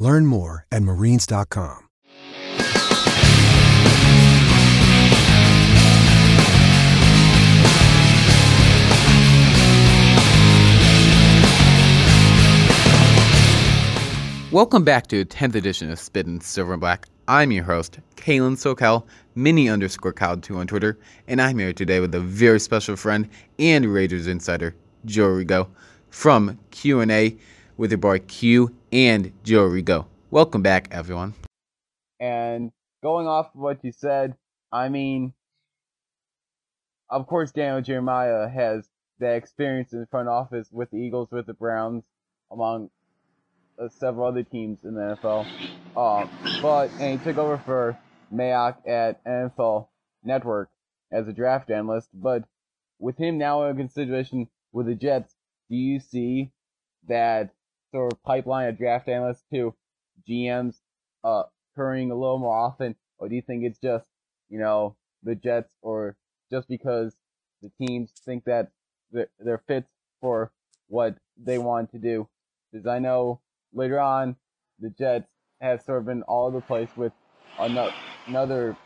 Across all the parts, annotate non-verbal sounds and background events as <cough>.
Learn more at marines.com. Welcome back to the 10th edition of Spittin' Silver and Black. I'm your host, Kalen SoCal, mini underscore Cal2 on Twitter, and I'm here today with a very special friend and Raiders insider, Joe Rigo, from Q&A with your boy Q and Joe Rigo. Welcome back, everyone. And going off of what you said, I mean, of course, Daniel Jeremiah has the experience in the front office with the Eagles, with the Browns, among uh, several other teams in the NFL. Um, but and he took over for Mayock at NFL Network as a draft analyst. But with him now in consideration with the Jets, do you see that sort of pipeline of draft analysts to GMs uh, occurring a little more often, or do you think it's just you know the Jets, or just because the teams think that they're, they're fit for what they want to do? Because I know later on, the Jets have sort of been all over the place with another,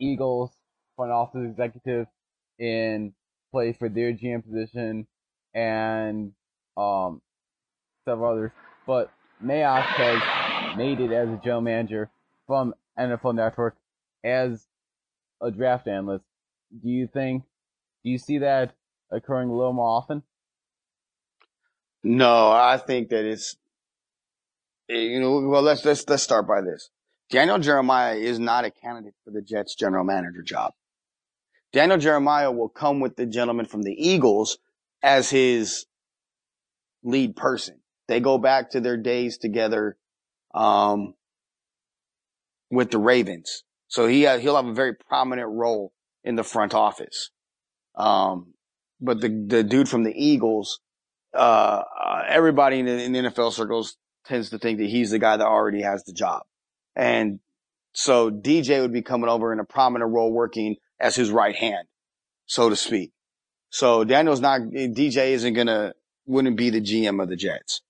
Eagles front office executive in play for their GM position and um, several others. But Mayock has made it as a general manager from NFL Network as a draft analyst. Do you think, do you see that occurring a little more often? No, I think that it's eh, you know, well, let's, let's, let's start by this. Daniel Jeremiah is not a candidate for the Jets general manager job. Daniel Jeremiah will come with the gentleman from the Eagles as his lead person. They go back to their days together, um, with the Ravens. So he, uh, he'll have a very prominent role in the front office. Um, but the, the dude from the Eagles, uh, uh everybody in, in NFL circles tends to think that he's the guy that already has the job. And so DJ would be coming over in a prominent role working as his right hand, so to speak. So Daniel's not, DJ isn't gonna, wouldn't be the GM of the Jets.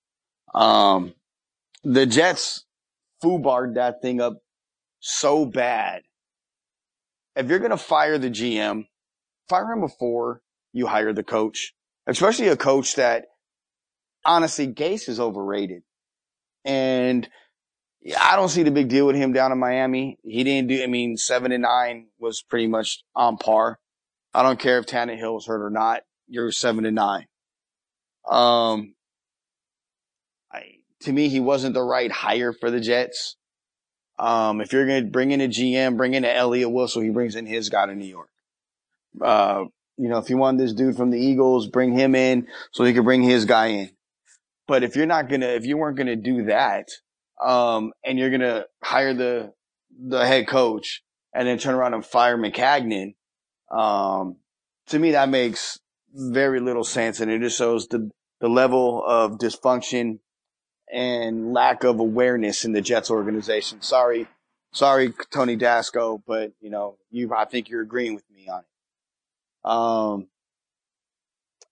Um, the Jets foobarred that thing up so bad. If you're gonna fire the GM, fire him before you hire the coach, especially a coach that honestly Gase is overrated. And I don't see the big deal with him down in Miami. He didn't do, I mean, seven and nine was pretty much on par. I don't care if Tannehill was hurt or not. You're seven and nine. Um, to me, he wasn't the right hire for the Jets. Um, if you're going to bring in a GM, bring in an Elliott Wilson, he brings in his guy to New York. Uh, you know, if you want this dude from the Eagles, bring him in so he can bring his guy in. But if you're not gonna, if you weren't gonna do that, um, and you're gonna hire the the head coach and then turn around and fire Maccagnan, um, to me that makes very little sense, and it just shows the the level of dysfunction and lack of awareness in the Jets organization. Sorry, sorry, Tony Dasco, but you know, you I think you're agreeing with me on it. Um,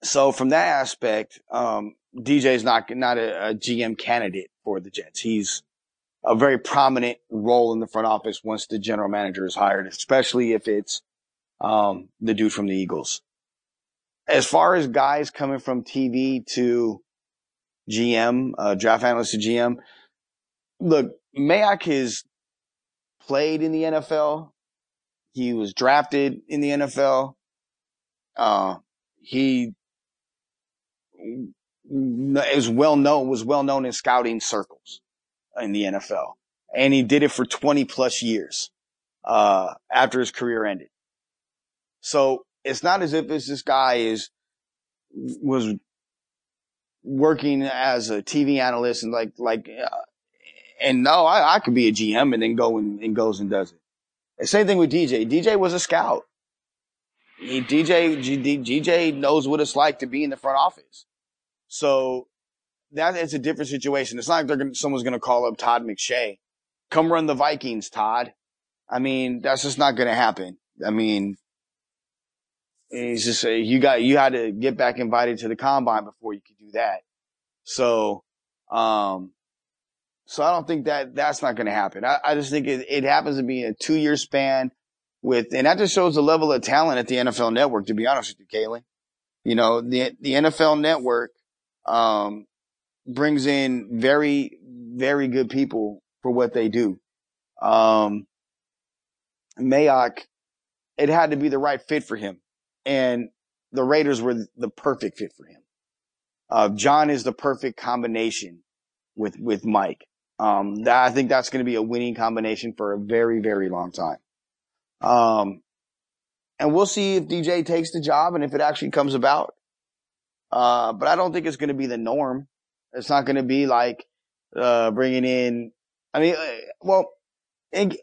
so from that aspect, um, DJ is not not a, a, GM candidate for the Jets. He's a very prominent role in the front office once the general manager is hired, especially if it's um, the dude from the Eagles. As far as guys coming from TV to GM, uh, draft analyst to GM, look, Mayock has played in the NFL. He was drafted in the NFL. Uh, he is well known, was well known in scouting circles in the NFL. And he did it for 20 plus years, uh, after his career ended. So it's not as if this guy is, was working as a TV analyst and like, like, uh, and no, I, I could be a GM and then go and, and goes and does it. Same thing with DJ. DJ was a scout. He, DJ, DJ knows what it's like to be in the front office. So that is a different situation. It's not like they're gonna, someone's going to call up Todd McShay. Come run the Vikings, Todd. I mean, that's just not going to happen. I mean, he's just say you got you had to get back invited to the combine before you could do that. So, um, so I don't think that that's not going to happen. I, I, just think it, it happens to be a two year span with, and that just shows the level of talent at the NFL network, to be honest with you, Kaylee. You know, the, the NFL network, um, brings in very, very good people for what they do. Um, Mayock, it had to be the right fit for him. And the Raiders were the perfect fit for him. Uh, John is the perfect combination with, with Mike. Um, that, I think that's going to be a winning combination for a very, very long time. Um, and we'll see if DJ takes the job and if it actually comes about. Uh, but I don't think it's going to be the norm. It's not going to be like, uh, bringing in, I mean, uh, well, it,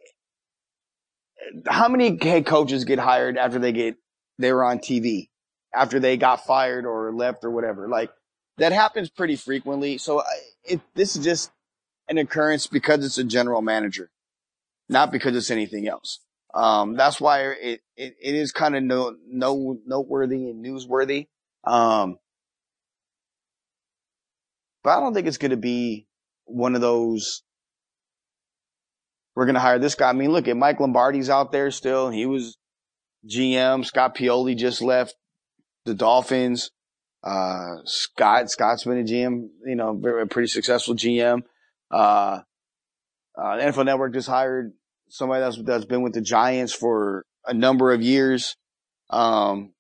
how many head coaches get hired after they get, they were on TV, after they got fired or left or whatever? Like that happens pretty frequently. So it, this is just an occurrence because it's a general manager, not because it's anything else. Um, that's why it, it, it is kind of no, no, noteworthy and newsworthy. Um, but I don't think it's going to be one of those. We're going to hire this guy. I mean, look at Mike Lombardi's out there still. He was GM. Scott Pioli just left the Dolphins. Uh, Scott, Scott's been a GM, you know, very, pretty successful GM. Uh, uh, NFL Network just hired somebody that's, that's been with the Giants for a number of years, um,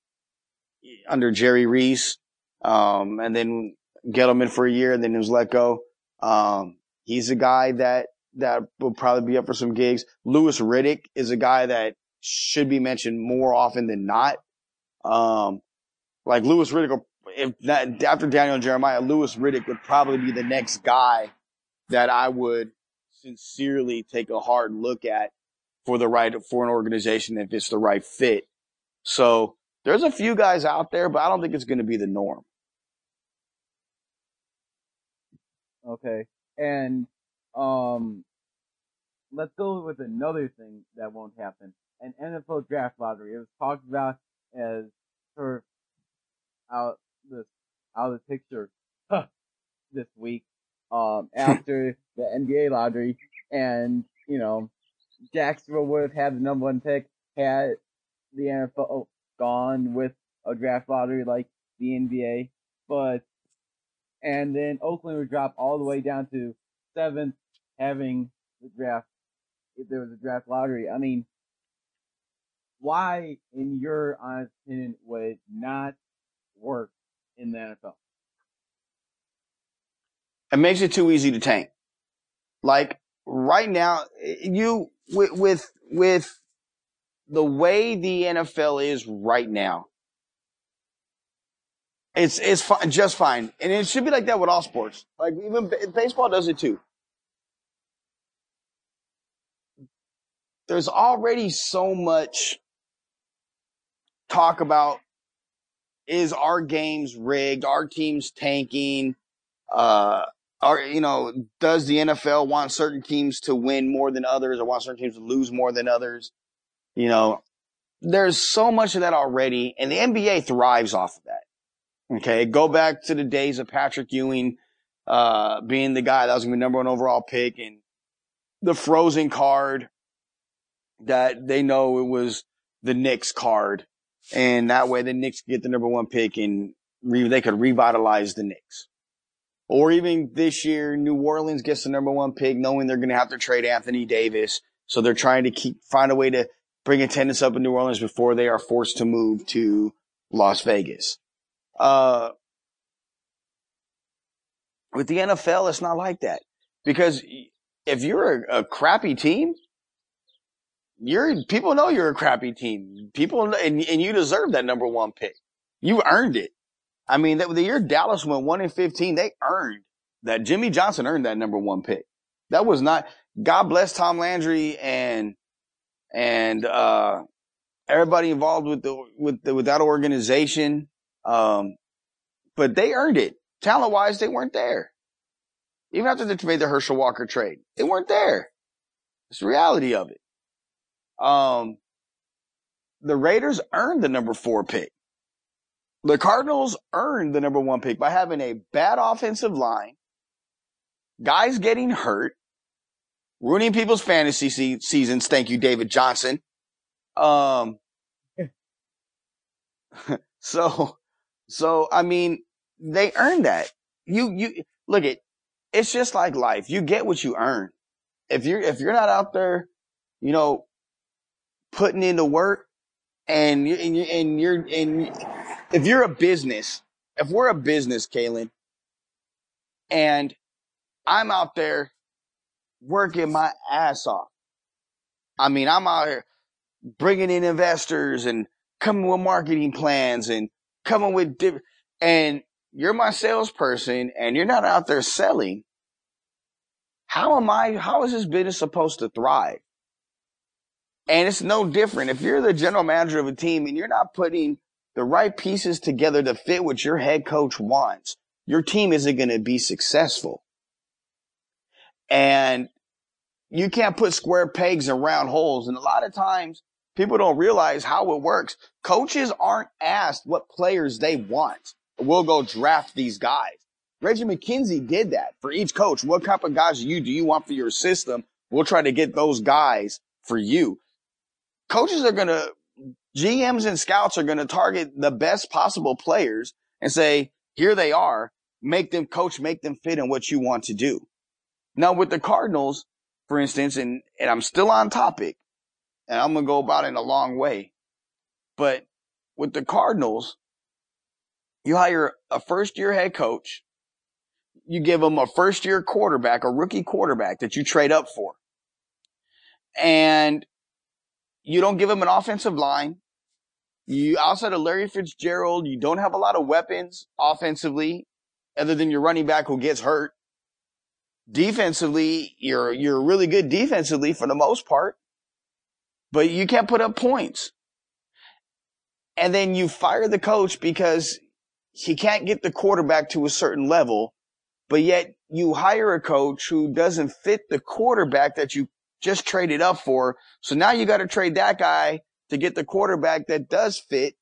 under Jerry Reese. Um, and then Gettleman for a year and then he was let go. Um, he's a guy that, that will probably be up for some gigs. Louis Riddick is a guy that should be mentioned more often than not. Um, like Louis Riddick, if that, after Daniel Jeremiah, Louis Riddick would probably be the next guy that I would sincerely take a hard look at for the right, for an organization if it's the right fit. So there's a few guys out there, but I don't think it's going to be the norm. Okay. And, um, let's go with another thing that won't happen. An NFL draft lottery. It was talked about as sort of out this out of the picture huh, this week um, <laughs> after the NBA lottery, and you know, Jacksonville would have had the number one pick had the NFL gone with a draft lottery like the NBA, but and then Oakland would drop all the way down to seventh, having the draft if there was a draft lottery. I mean, why, in your honest opinion, would it not work in the NFL? It makes it too easy to tank. Like right now, you with with with the way the NFL is right now, it's it's just fine, and it should be like that with all sports. Like even baseball does it too. There's already so much talk about is our games rigged, our teams tanking, uh, are, you know, does the NFL want certain teams to win more than others or want certain teams to lose more than others? You know, there's so much of that already and the NBA thrives off of that. Okay. Go back to the days of Patrick Ewing, uh, being the guy that was going to be number one overall pick and the frozen card that they know it was the Knicks card. And that way the Knicks get the number one pick and re- they could revitalize the Knicks. Or even this year, New Orleans gets the number one pick, knowing they're going to have to trade Anthony Davis. So they're trying to keep, find a way to bring attendance up in New Orleans before they are forced to move to Las Vegas. Uh, with the NFL, it's not like that because if you're a, a crappy team, you're, people know you're a crappy team. People, and, and you deserve that number one pick. You earned it. I mean, that the year Dallas went one in fifteen, they earned that. Jimmy Johnson earned that number one pick. That was not. God bless Tom Landry and and uh, everybody involved with the with the, with that organization. Um, but they earned it talent wise. They weren't there. Even after they made the Herschel Walker trade, they weren't there. It's the reality of it. Um, the Raiders earned the number four pick. The Cardinals earned the number one pick by having a bad offensive line, guys getting hurt, ruining people's fantasy se- seasons. Thank you, David Johnson. Um, <laughs> so, so, I mean, they earned that. You, you, look at, it's just like life. You get what you earn. If you're, if you're not out there, you know, putting in the work and you, and, you, and you're, and if you're a business, if we're a business, Kalen, and I'm out there working my ass off. I mean, I'm out here bringing in investors and coming with marketing plans and coming with different, and you're my salesperson and you're not out there selling. How am I, how is this business supposed to thrive? And it's no different. If you're the general manager of a team and you're not putting the right pieces together to fit what your head coach wants, your team isn't going to be successful. And you can't put square pegs in round holes. And a lot of times people don't realize how it works. Coaches aren't asked what players they want. We'll go draft these guys. Reggie McKenzie did that for each coach. What type of guys do you do you want for your system? We'll try to get those guys for you. Coaches are going to GMs and scouts are going to target the best possible players and say, here they are. Make them coach, make them fit in what you want to do. Now with the Cardinals, for instance, and, and I'm still on topic and I'm going to go about it in a long way, but with the Cardinals, you hire a first year head coach. You give them a first year quarterback, a rookie quarterback that you trade up for. And you don't give them an offensive line. You outside of Larry Fitzgerald, you don't have a lot of weapons offensively, other than your running back who gets hurt. Defensively, you're you're really good defensively for the most part, but you can't put up points. And then you fire the coach because he can't get the quarterback to a certain level, but yet you hire a coach who doesn't fit the quarterback that you just traded up for. So now you got to trade that guy to get the quarterback that does fit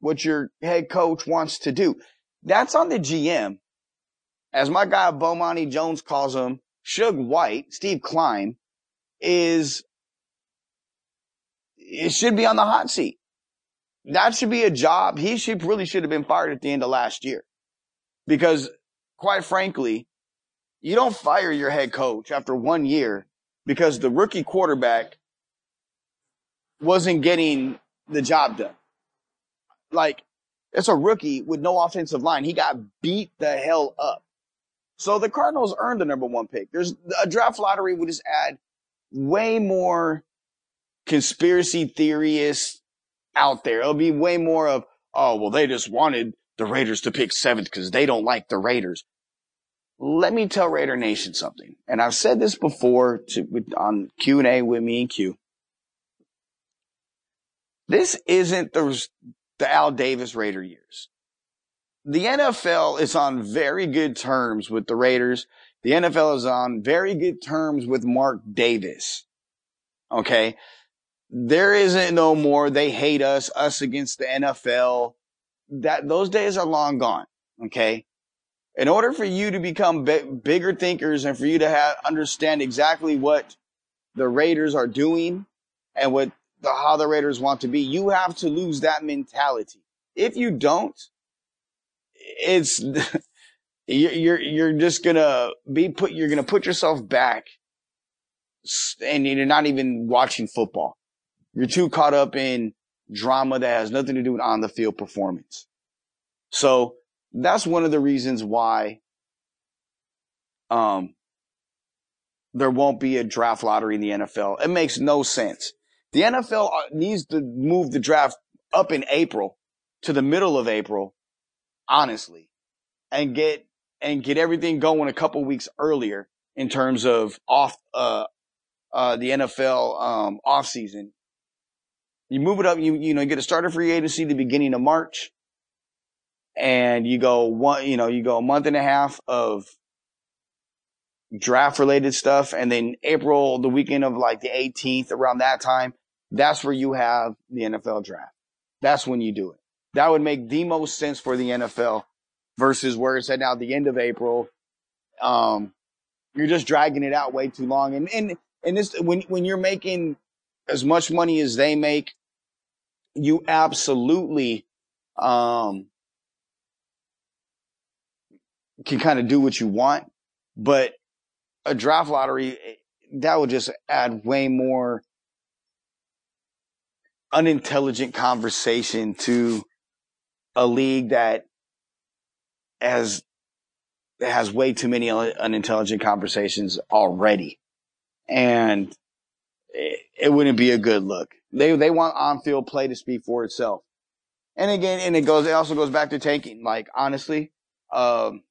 what your head coach wants to do. That's on the GM. As my guy Bomani Jones calls him, Shug White, Steve Keim, is it should be on the hot seat. That should be a job. He should really should have been fired at the end of last year. Because quite frankly, you don't fire your head coach after one year because the rookie quarterback wasn't getting the job done. Like, it's a rookie with no offensive line. He got beat the hell up. So the Cardinals earned the number one pick. There's a draft lottery would just add way more conspiracy theorists out there. It'll be way more of, oh, well, they just wanted the Raiders to pick seventh because they don't like the Raiders. Let me tell Raider Nation something. And I've said this before to, on Q and A with me and Q. This isn't the, the Al Davis Raider years. The NFL is on very good terms with the Raiders. The NFL is on very good terms with Mark Davis. Okay. There isn't no more. They hate us, us against the NFL. That those days are long gone. Okay. In order for you to become bigger thinkers and for you to have, understand exactly what the Raiders are doing and what the how the Raiders want to be, you have to lose that mentality. If you don't, it's <laughs> you're you're just gonna be put you're gonna put yourself back, and you're not even watching football. You're too caught up in drama that has nothing to do with on the field performance. So that's one of the reasons why um there won't be a draft lottery in the NFL. It makes no sense. The NFL uh, needs to move the draft up in April to the middle of April, honestly, and get, and get everything going a couple weeks earlier in terms of off, uh, uh, the NFL, um, off season. You move it up, you, you know, you get a starter free agency the beginning of March and you go one, you know, you go a month and a half of draft related stuff. And then April, the weekend of like the 18th, around that time, that's where you have the NFL draft. That's when you do it. That would make the most sense for the NFL versus where it's at now, the end of April. Um, you're just dragging it out way too long. And, and, and this, when, when you're making as much money as they make, you absolutely, um, can kind of do what you want, but a draft lottery, that would just add way more unintelligent conversation to a league that has has way too many unintelligent conversations already, and it, it wouldn't be a good look. They they want on field play to speak for itself, and again, and it goes. It also goes back to tanking. Like honestly, um,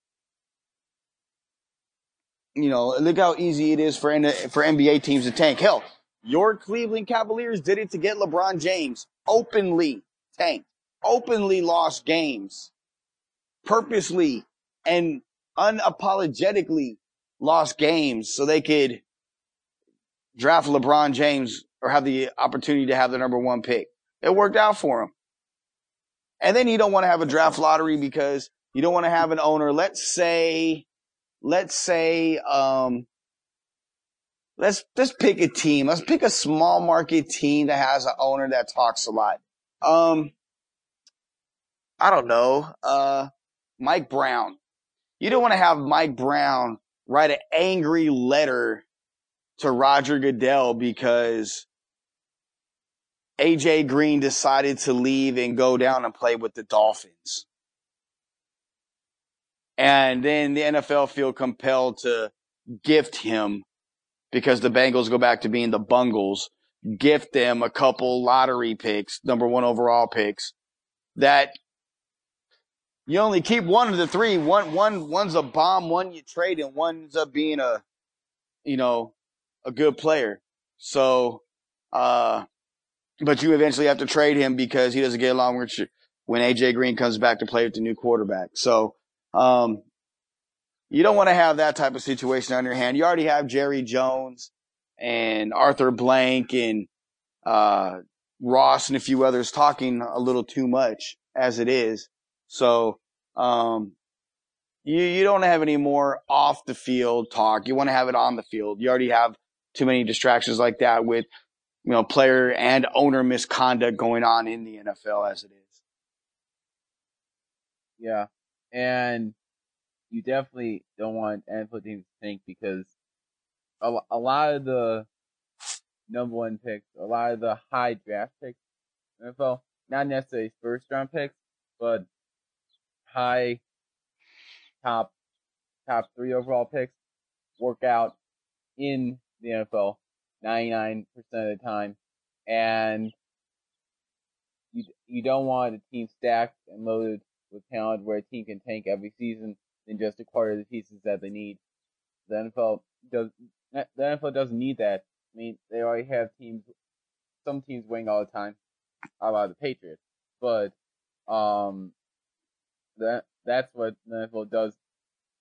you know, look how easy it is for for NBA teams to tank. Hell, your Cleveland Cavaliers did it to get LeBron James openly tanked, openly lost games, purposely and unapologetically lost games so they could draft LeBron James or have the opportunity to have the number one pick. It worked out for them. And then you don't want to have a draft lottery because you don't want to have an owner. Let's say let's say, um, let's let's pick a team. Let's pick a small market team that has an owner that talks a lot. Um, I don't know. Uh, Mike Brown. You don't want to have Mike Brown write an angry letter to Roger Goodell because AJ Green decided to leave and go down and play with the Dolphins. And then the NFL feel compelled to gift him because the Bengals go back to being the Bungles, gift them a couple lottery picks, number one overall picks that you only keep one of the three. One, one, one's a bomb, one you trade, and one ends up being a, you know, a good player. So, uh, but you eventually have to trade him because he doesn't get along with you when AJ Green comes back to play with the new quarterback. So, um, you don't want to have that type of situation on your hand. You already have Jerry Jones and Arthur Blank and uh, Ross and a few others talking a little too much as it is. So um, you you don't have any more off the field talk. You want to have it on the field. You already have too many distractions like that with you know player and owner misconduct going on in the NFL as it is. Yeah, and you definitely don't want NFL teams to think because a, a lot of the number one picks, a lot of the high draft picks, NFL, not necessarily first round picks, but high top top three overall picks work out in the NFL 99% of the time. And you, you don't want a team stacked and loaded with talent where a team can tank every season and just acquire the pieces that they need. The NFL does the NFL doesn't need that. I mean, they already have teams. Some teams win all the time. About the Patriots? But um, that that's what the NFL does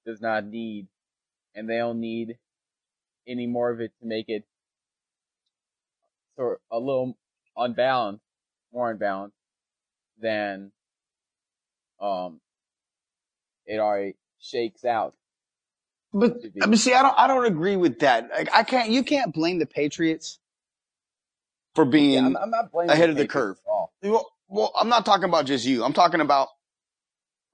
does not need, and they don't need any more of it to make it sort of a little unbalanced, more unbalanced than um it already shakes out. But I mean, see, I don't, I don't agree with that. Like, I can't, you can't blame the Patriots for being yeah, I'm, I'm not ahead the of the curve. Well, well, I'm not talking about just you. I'm talking about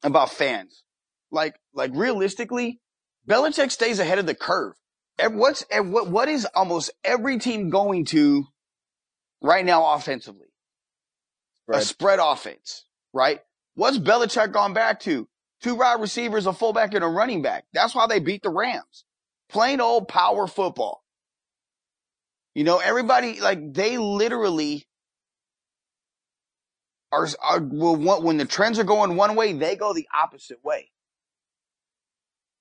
about fans. Like, like realistically, Belichick stays ahead of the curve. What's what what is almost every team going to right now offensively? Spread. A spread offense, right? What's Belichick gone back to? two wide receivers, a fullback, and a running back. That's why they beat the Rams. Plain old power football. You know, everybody, like, they literally are, are will want, when the trends are going one way, they go the opposite way.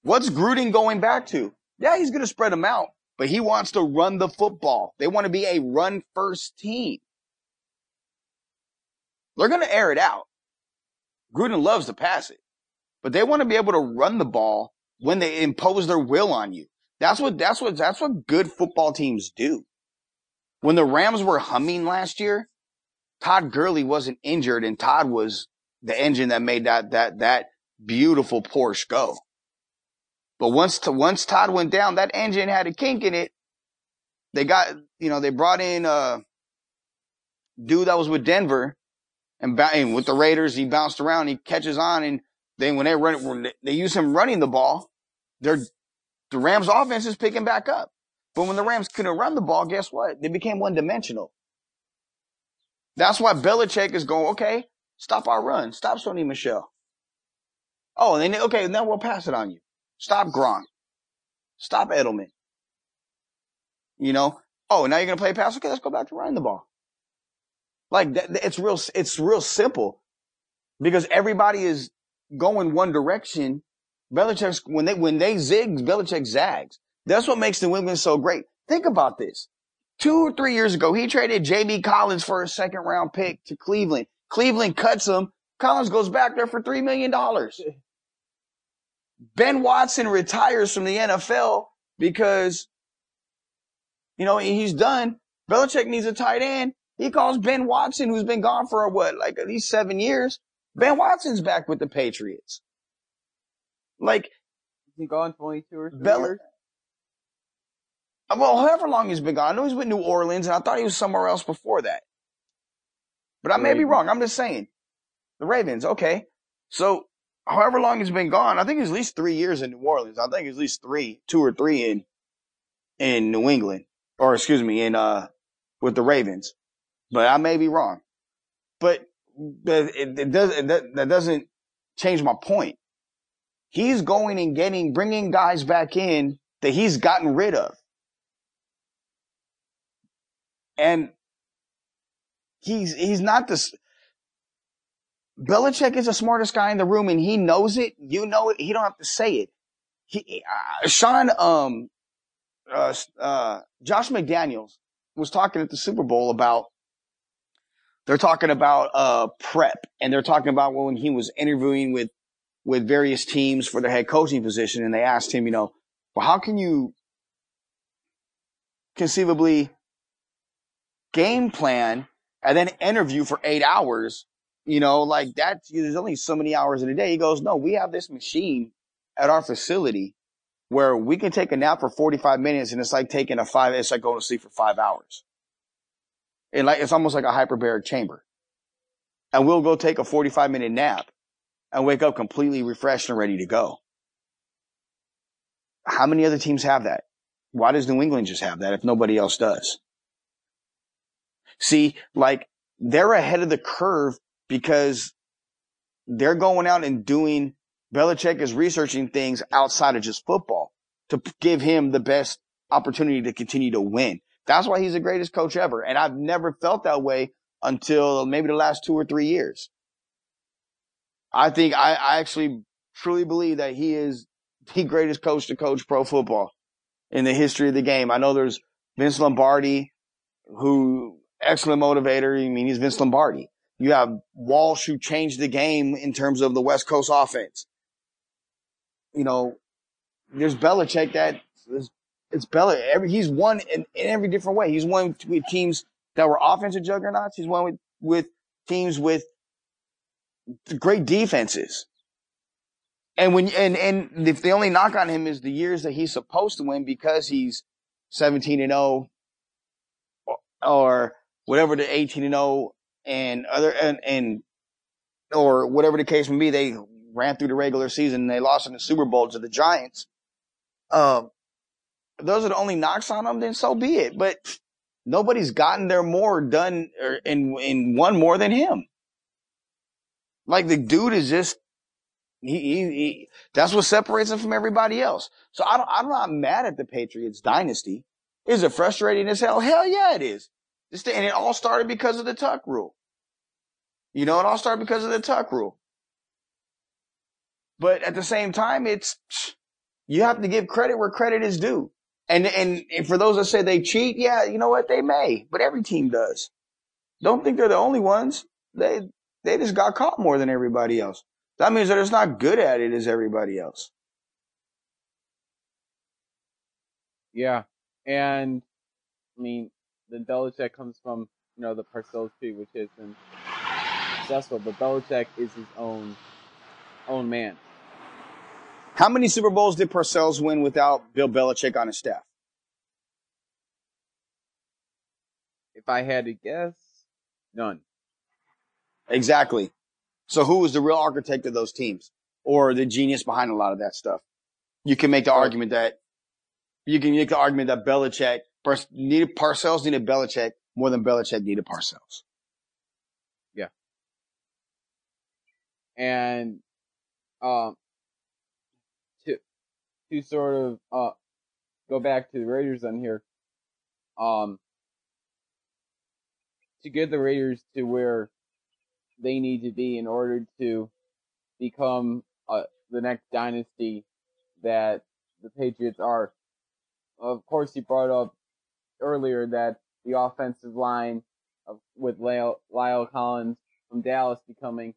What's Gruden going back to? Yeah, he's going to spread them out, but he wants to run the football. They want to be a run first team. They're going to air it out. Gruden loves to pass it, but they want to be able to run the ball when they impose their will on you. That's what, that's what, that's what good football teams do. When the Rams were humming last year, Todd Gurley wasn't injured and Todd was the engine that made that, that, that beautiful Porsche go. But once, to, once Todd went down, that engine had a kink in it. They got, you know, they brought in, a dude that was with Denver and, and with the Raiders, he bounced around, he catches on and then when they run, when they use him running the ball, they're, the Rams offense is picking back up. But when the Rams couldn't run the ball, guess what? They became one dimensional. That's why Belichick is going, okay, stop our run. Stop Sony Michel. Oh, and then, okay, now we'll pass it on you. Stop Gronk. Stop Edelman. You know? Oh, now you're going to play pass? Okay, let's go back to running the ball. Like, that, it's real, it's real simple because everybody is going one direction. Belichick's, when they, when they zig, Belichick zags. That's what makes New England so great. Think about this. Two or three years ago, he traded Jamie Collins for a second round pick to Cleveland. Cleveland cuts him. Collins goes back there for $3 million. Ben Watson retires from the NFL because, you know, he's done. Belichick needs a tight end. He calls Ben Watson, who's been gone for what, like at least seven years. Ben Watson's back with the Patriots. Like, Is he gone 22 or Bel- years? well, however long he's been gone. I know he's with New Orleans, and I thought he was somewhere else before that. But I may be wrong. I'm just saying. The Ravens, okay. So, however long he's been gone, I think it's at least three years in New Orleans. I think it's at least three, two or three in in New England, or excuse me, in uh with the Ravens. But I may be wrong. But it, it does it, that, that doesn't change my point. He's going and getting bringing guys back in that he's gotten rid of. And he's, he's not this, Belichick is the smartest guy in the room and he knows it. You know it. He don't have to say it. He, uh, Sean, um, uh, uh, Josh McDaniels was talking at the Super Bowl about, they're talking about, uh, prep and they're talking about when he was interviewing with, with various teams for their head coaching position. And they asked him, you know, well, how can you conceivably game plan and then interview for eight hours, you know, like that, there's only so many hours in a day. He goes, no, we have this machine at our facility where we can take a nap for 45 minutes and it's like taking a five, it's like going to sleep for five hours. And like, it's almost like a hyperbaric chamber. And we'll go take a 45 minute nap and wake up completely refreshed and ready to go. How many other teams have that? Why does New England just have that if nobody else does? See, like they're ahead of the curve because they're going out and doing, Belichick is researching things outside of just football to give him the best opportunity to continue to win. That's why he's the greatest coach ever. And I've never felt that way until maybe the last two or three years. I think I, I actually truly believe that he is the greatest coach to coach pro football in the history of the game. I know there's Vince Lombardi, who excellent motivator. I mean, he's Vince Lombardi. You have Walsh, who changed the game in terms of the West Coast offense. You know, there's Belichick that is, it's Belichick. Every, he's won in, in every different way. He's won with teams that were offensive juggernauts. He's won with, with teams with great defenses. And when, and, and if the only knock on him is the years that he's supposed to win because he's 17 and 0 or whatever the 18 and 0 and other, and, and, or whatever the case may be, they ran through the regular season and they lost in the Super Bowl to the Giants. Um, those are the only knocks on them, then so be it. But nobody's gotten there more done or in, in one more than him. Like the dude is just, he, he, he, that's what separates him from everybody else. So I don't, I'm not mad at the Patriots dynasty. Is it frustrating as hell? Hell yeah, it is. Just, and it all started because of the tuck rule. You know, it all started because of the tuck rule. But at the same time, it's, You have to give credit where credit is due. And, and for those that say they cheat, yeah, you know what? They may, but every team does. Don't think they're the only ones. They, they just got caught more than everybody else. That means they're just not good at it as everybody else. Yeah. And I mean, the Belichick comes from, you know, the Parcells tree, which has been successful, but Belichick is his own own man. How many Super Bowls did Parcells win without Bill Belichick on his staff? If I had to guess, none. Exactly. So who was the real architect of those teams or the genius behind a lot of that stuff? You can make the argument that you can make the argument that Belichick needed Parcells needed Belichick more than Belichick needed Parcells. Yeah. And um to sort of uh go back to the Raiders on here. Um to get the Raiders to where they need to be in order to become uh, the next dynasty that the Patriots are. Of course, he brought up earlier that the offensive line of, with La'el, La'el Collins from Dallas becoming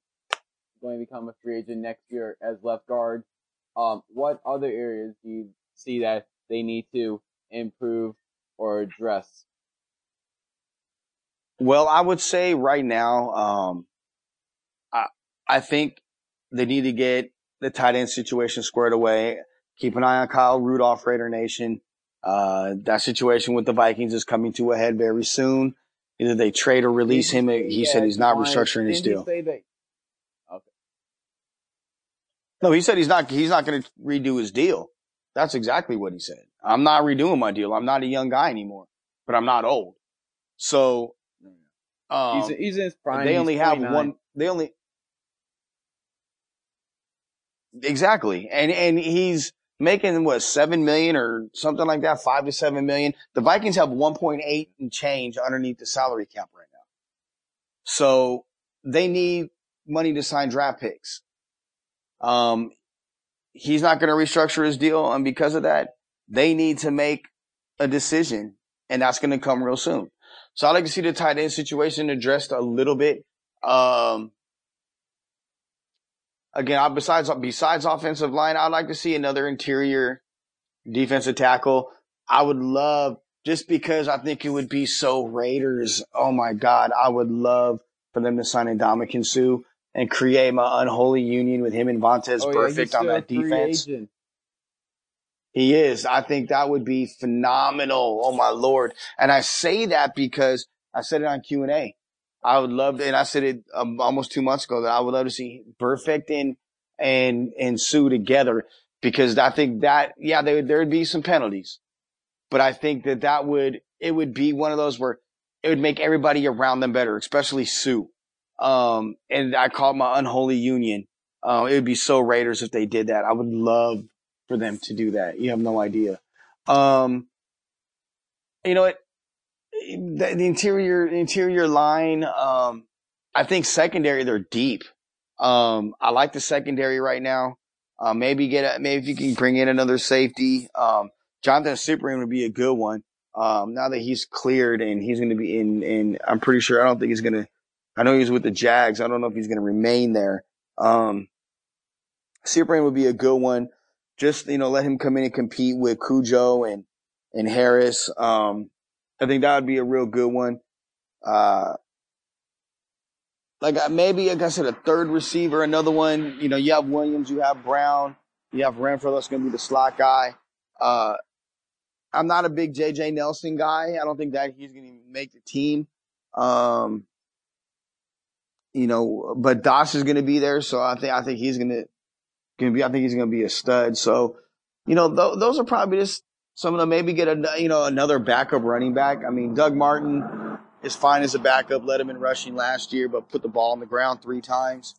going to become a free agent next year as left guard. Um, what other areas do you see that they need to improve or address? Well, I would say right now, um, I, I think they need to get the tight end situation squared away. Keep an eye on Kyle Rudolph, Raider Nation. Uh, that situation with the Vikings is coming to a head very soon. Either they trade or release him. He yeah, said he's not restructuring his deal. Okay. No, he said he's not. He's not going to redo his deal. That's exactly what he said. I'm not redoing my deal. I'm not a young guy anymore, but I'm not old. So um, he's, he's in his prime. They only have one. They only exactly, and and he's making what seven million or something like that, five to seven million. The Vikings have 1.8 and change underneath the salary cap right now. So they need money to sign draft picks. Um, he's not going to restructure his deal. And because of that, they need to make a decision and that's going to come real soon. So I like to see the tight end situation addressed a little bit. Um, again, besides besides offensive line, I'd like to see another interior defensive tackle. I would love just because I think it would be so Raiders. Oh my God, I would love for them to sign Ndamukong Suh and create my unholy union with him and Vontaze oh, Burfict yeah, on that defense. Agent. He is. I think that would be phenomenal. Oh my lord! And I say that because I said it on Q and A. I would love to, and I said it um, almost two months ago that I would love to see Burfict and and and Suh together because I think that yeah there there would be some penalties, but I think that that would it would be one of those where it would make everybody around them better, especially Suh. Um, and I call it my unholy union. Uh, it would be so Raiders if they did that. I would love for them to do that. You have no idea. Um, you know what? the, the interior interior line. Um, I think secondary they're deep. Um, I like the secondary right now. Uh, maybe get a, maybe if you can bring in another safety. Um, Jonathan Cyprien would be a good one. Um, now that he's cleared and he's going to be in, in, I'm pretty sure, I don't think he's going to, I know he's with the Jags. I don't know if he's going to remain there. Um, Cyprien would be a good one. Just, you know, let him come in and compete with Cujo and, and Harris. Um, I think that would be a real good one. Uh, like uh, maybe, like I said, a third receiver, another one. You know, you have Williams, you have Brown, you have Renfrow. That's going to be the slot guy. Uh, I'm not a big JJ Nelson guy. I don't think that he's going to make the team. Um, you know, but Doss is going to be there, so I think I think he's going to going be. I think he's going to be a stud. So, you know, th- those are probably just some of them maybe get a you know another backup running back. I mean, Doug Martin is fine as a backup. Led him in rushing last year, but put the ball on the ground three times.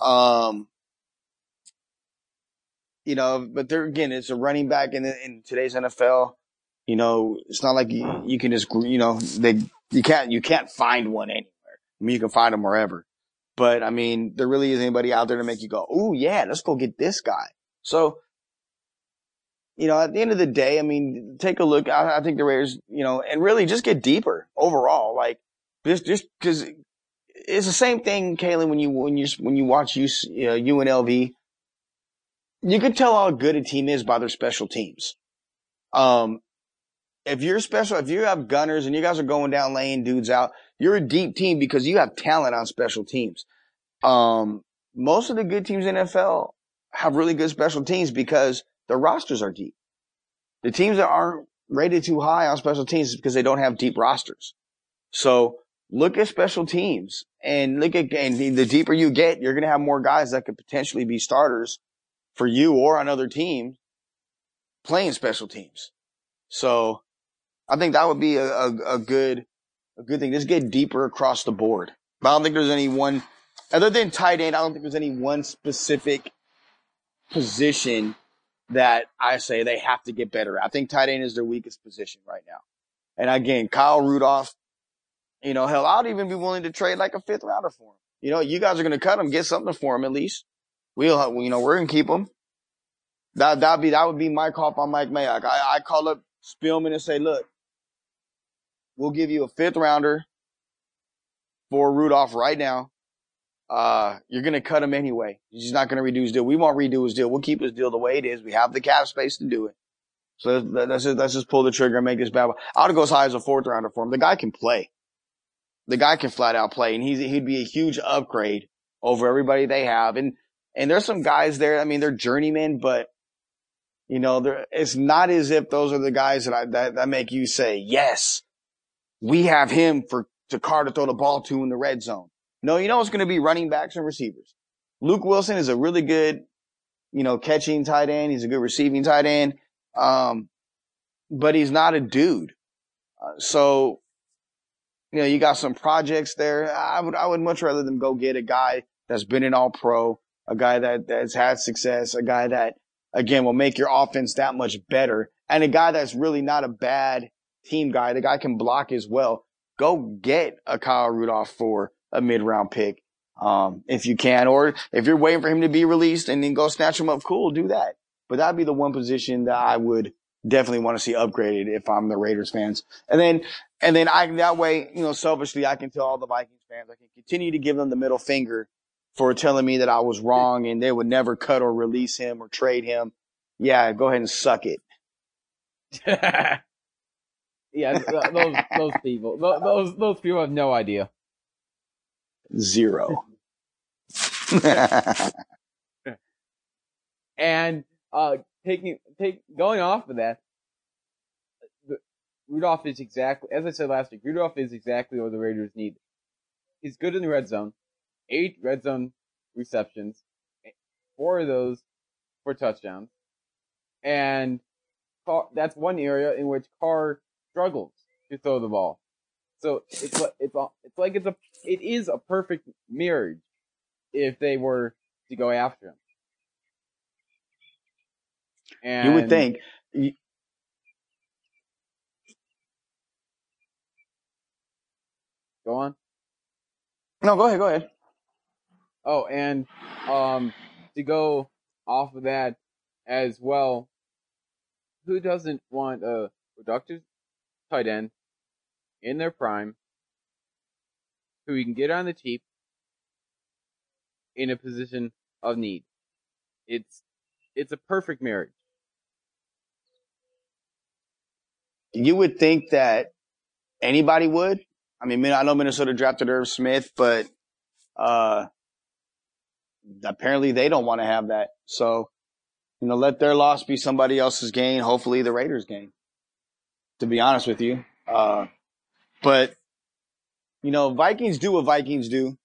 Um, you know, but there again, it's a running back in, in today's NFL. You know, it's not like you, you can just you know they you can't you can't find one anywhere. I mean, you can find them wherever. But I mean, there really is anybody out there to make you go, "Oh yeah, let's go get this guy." So you know, at the end of the day, I mean, take a look. I, I think the Raiders, you know, and really just get deeper overall. Like just, just cause it's the same thing, Kalen, when you, when you, when you watch you, uh, UNLV, you can tell how good a team is by their special teams. Um, if you're special, if you have gunners and you guys are going down laying dudes out, you're a deep team because you have talent on special teams. Um, most of the good teams in NFL have really good special teams because their rosters are deep. The teams that aren't rated too high on special teams is because they don't have deep rosters. So look at special teams and look at, and the deeper you get, you're going to have more guys that could potentially be starters for you or on other teams playing special teams. So I think that would be a, a, a good, a good thing. Just get deeper across the board. But I don't think there's any one, other than tight end, I don't think there's any one specific position that I say they have to get better. I think tight end is their weakest position right now. And again, Kyle Rudolph, you know, hell, I'd even be willing to trade like a fifth rounder for him. You know, you guys are going to cut him, get something for him at least. We'll, you know, we're going to keep him. That, that'd be, that would be my call on Mike Mayock. I, I call up Spielman and say, look, we'll give you a fifth rounder for Rudolph right now. Uh, you're going to cut him anyway. He's not going to redo his deal. We won't redo his deal. We'll keep his deal the way it is. We have the cap space to do it. So let's just, let's just pull the trigger and make this bad. I would go as high as a fourth rounder for him. The guy can play. The guy can flat out play and he's, he'd be a huge upgrade over everybody they have. And, and there's some guys there. I mean, they're journeymen, but you know, it's not as if those are the guys that I, that, that make you say, yes, we have him for to to throw the ball to in the red zone. No, you know it's going to be running backs and receivers. Luke Wilson is a really good, you know, catching tight end. He's a good receiving tight end. Um, but he's not a dude. Uh, so, you know, you got some projects there. I would, I would much rather them go get a guy that's been an all pro, a guy that, that's had success, a guy that again will make your offense that much better and a guy that's really not a bad team guy. The guy can block as well. Go get a Kyle Rudolph for a mid round pick. Um, if you can, or if you're waiting for him to be released and then go snatch him up, cool, do that. But that'd be the one position that I would definitely want to see upgraded if I'm the Raiders fans. And then, and then I, that way, you know, selfishly, I can tell all the Vikings fans, I can continue to give them the middle finger for telling me that I was wrong and they would never cut or release him or trade him. Yeah, go ahead and suck it. <laughs> Yeah, those those people, those those people have no idea. Zero. <laughs> and uh, taking take going off of that, Rudolph is exactly as I said last week. Rudolph is exactly what the Raiders need. He's good in the red zone, eight red zone receptions, four of those for touchdowns, and Carr, that's one area in which Carr struggles to throw the ball. So it's like it's it's like it's a it is a perfect marriage if they were to go after him. And you would think. You... Go on. No, go ahead. Go ahead. Oh, and um, to go off of that as well, who doesn't want a productive tight end in their prime who you can get on the cheap in a position of need. It's it's a perfect marriage. You would think that anybody would. I mean, I know Minnesota drafted Irv Smith, but uh, apparently they don't want to have that. So, you know, let their loss be somebody else's gain. Hopefully the Raiders gain to be honest with you. Uh, but you know, Vikings do what Vikings do.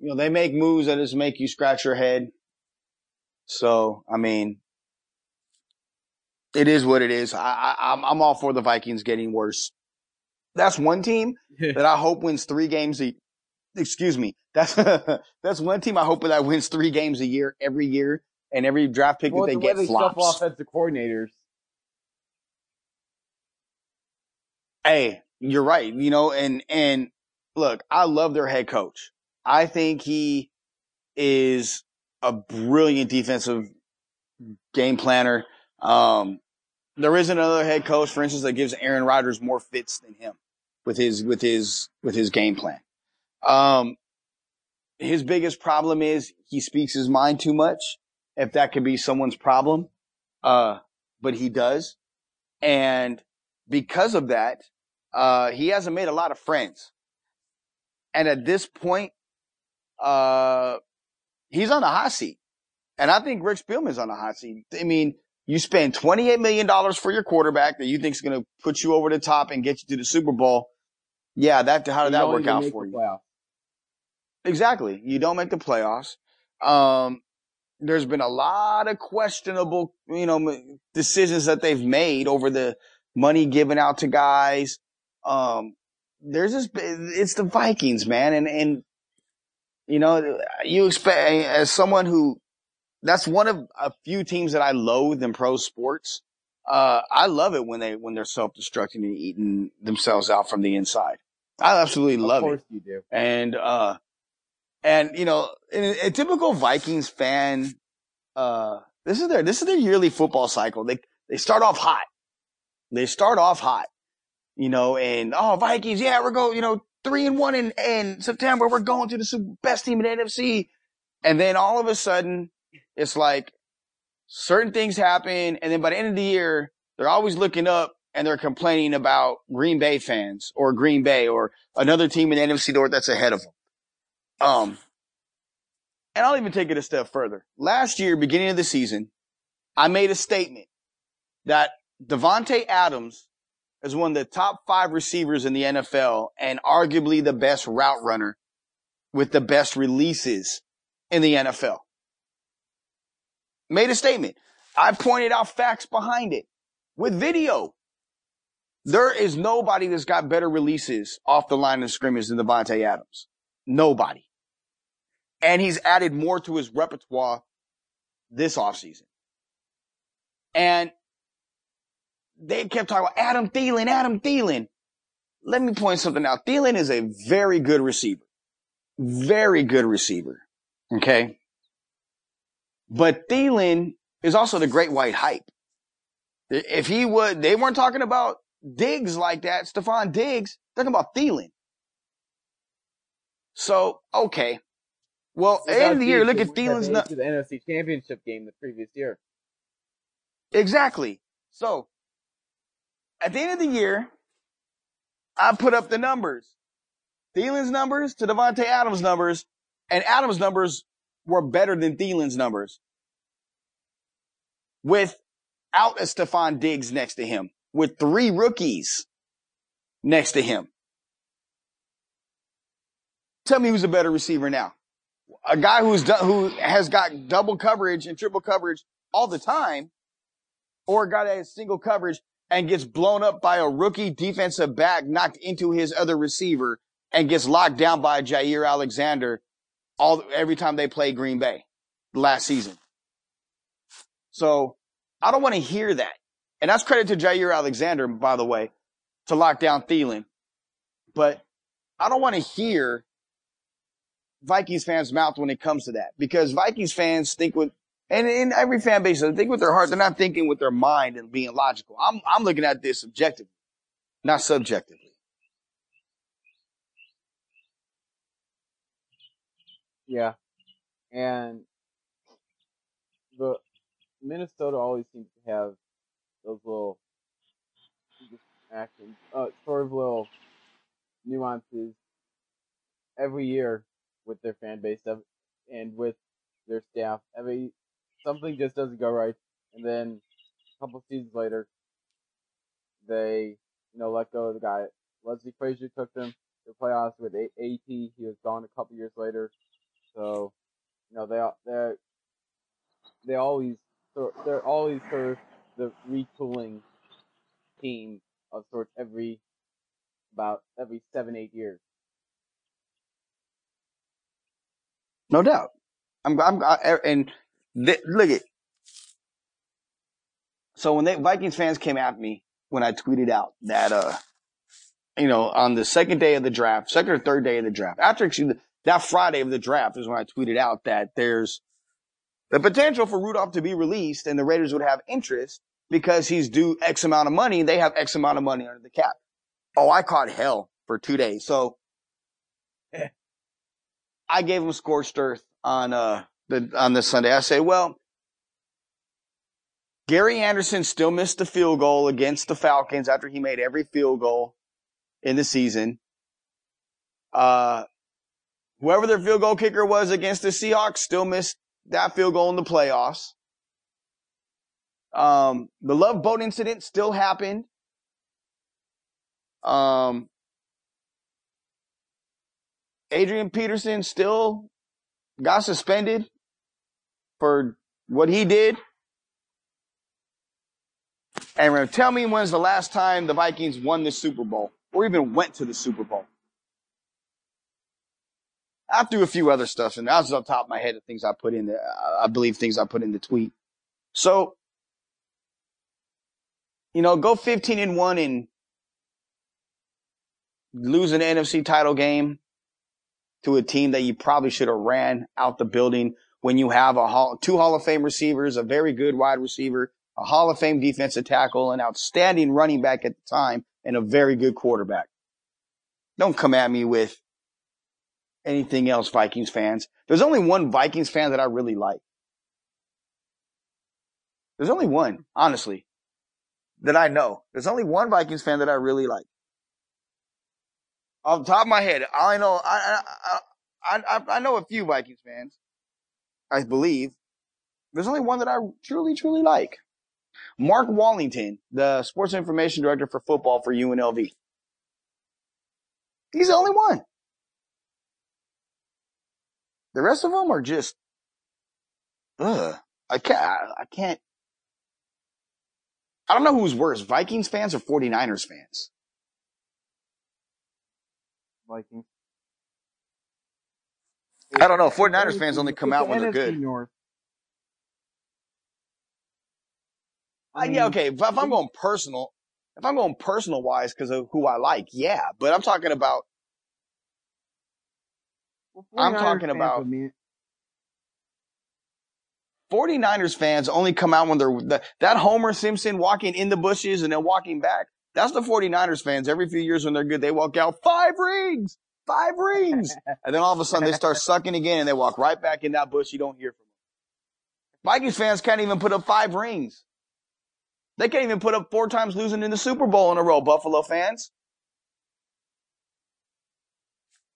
You know, they make moves that just make you scratch your head. So, I mean, it is what it is. I, I, I'm, I'm all for the Vikings getting worse. That's one team that I hope wins three games a, excuse me. That's, <laughs> that's one team I hope that wins three games a year every year and every draft pick well, that they the get flops. offensive coordinators. Hey, you're right. You know, and, and look, I love their head coach. I think he is a brilliant defensive game planner. Um, there isn't another head coach, for instance, that gives Aaron Rodgers more fits than him with his with his with his game plan. Um, his biggest problem is he speaks his mind too much. If that could be someone's problem, uh, but he does, and because of that, uh, he hasn't made a lot of friends. And at this point, uh, he's on the hot seat. And I think Rick Spielman's on the hot seat. I mean, you spend $28 million for your quarterback that you think is going to put you over the top and get you to the Super Bowl. Yeah, that, how did that work out for you? Exactly. You don't make the playoffs. Um, there's been a lot of questionable, you know, decisions that they've made over the money given out to guys. Um, there's this, it's the Vikings, man. And, and, you know, you expect, as someone who, that's one of a few teams that I loathe in pro sports. Uh, I love it when they, when they're self-destructing and eating themselves out from the inside. I absolutely love it. Of course it. you do. And, uh, and you know, a, a typical Vikings fan, uh, this is their, this is their yearly football cycle. They, they start off hot. They start off hot you know, and oh, Vikings, yeah, we're going, you know, three and one in, in September. We're going to the best team in the NFC. And then all of a sudden, it's like certain things happen. And then by the end of the year, they're always looking up and they're complaining about Green Bay fans or Green Bay or another team in the NFC North that's ahead of them. Um, and I'll even take it a step further. Last year, beginning of the season, I made a statement that Davante Adams as one of the top five receivers in the NFL and arguably the best route runner with the best releases in the NFL. Made a statement. I pointed out facts behind it with video. There is nobody that's got better releases off the line of scrimmage than Davante Adams. Nobody. And he's added more to his repertoire this offseason. And they kept talking about Adam Thielen, Adam Thielen. Let me point something out. Thielen is a very good receiver. Very good receiver. Okay. But Thielen is also the great white hype. If he would, they weren't talking about Diggs like that, Stefon Diggs, talking about Thielen. So, okay. Well, end of the year, look at Thielen's not to the NFC Championship game the previous year. Exactly. So, at the end of the year, I put up the numbers. Thielen's numbers to Davante Adams' numbers, and Adams' numbers were better than Thielen's numbers. Without a Stefon Diggs next to him, with three rookies next to him. Tell me who's a better receiver now. A guy who's done, who has got double coverage and triple coverage all the time, or a guy that has single coverage and gets blown up by a rookie defensive back knocked into his other receiver and gets locked down by Jaire Alexander all every time they play Green Bay last season. So I don't want to hear that. And that's credit to Jaire Alexander, by the way, to lock down Thielen. But I don't want to hear Vikings fans' mouth when it comes to that because Vikings fans think with and in every fan base, they think with their heart. They're not thinking with their mind and being logical. I'm, I'm looking at this objectively, not subjectively. Yeah. And the Minnesota always seems to have those little actions, uh, sort of little nuances every year with their fan base and with their staff. Every something just doesn't go right, and then a couple seasons later, they you know let go of the guy. Leslie Frazier took them to the playoffs with AT. He was gone a couple years later, so you know they they they always they're always of the retooling team of sorts every about every seven eight years. No doubt. I'm, I'm, I, and they, look at. So when they Vikings fans came at me when I tweeted out that, uh, you know, on the second day of the draft, second or third day of the draft, after actually that Friday of the draft is when I tweeted out that there's the potential for Rudolph to be released and the Raiders would have interest because he's due X amount of money. They have X amount of money under the cap. Oh, I caught hell for two days. So I gave him scorched earth on, uh, the, on this Sunday. I say, well, Gary Anderson still missed the field goal against the Falcons after he made every field goal in the season. Uh, whoever their field goal kicker was against the Seahawks still missed that field goal in the playoffs. Um, the love boat incident still happened. Um, Adrian Peterson still got suspended for what he did. And tell me when's the last time the Vikings won the Super Bowl or even went to the Super Bowl. I threw a few other stuff and that was off the top of my head, of things I put in the, I believe things I put in the tweet. So, you know, go 15 and one and lose an NFC title game to a team that you probably should have ran out the building when you have a hall, two Hall of Fame receivers, a very good wide receiver, a Hall of Fame defensive tackle, an outstanding running back at the time, and a very good quarterback. Don't come at me with anything else, Vikings fans. There's only one Vikings fan that I really like. There's only one, honestly, that I know. There's only one Vikings fan that I really like. Off the top of my head, I know, I, I, I, I know a few Vikings fans. I believe. There's only one that I truly, truly like. Mark Wallington, the sports information director for football for UNLV. He's the only one. The rest of them are just, ugh. I can't, I can't. I don't know who's worse, Vikings fans or 49ers fans. Vikings. I don't know. 49ers fans only come out when they're good. North. Uh, yeah, okay. If, if I'm going personal, if I'm going personal wise because of who I like, yeah. But I'm talking about. Well, I'm talking about- would mean- 49ers fans only come out when they're the, that Homer Simpson walking in the bushes and then walking back. That's the 49ers fans. Every few years when they're good, they walk out five rings, five rings. and then all of a sudden they start sucking again and they walk right back in that bush. You don't hear from them. Vikings fans can't even put up five rings. They can't even put up four times losing in the Super Bowl in a row, Buffalo fans.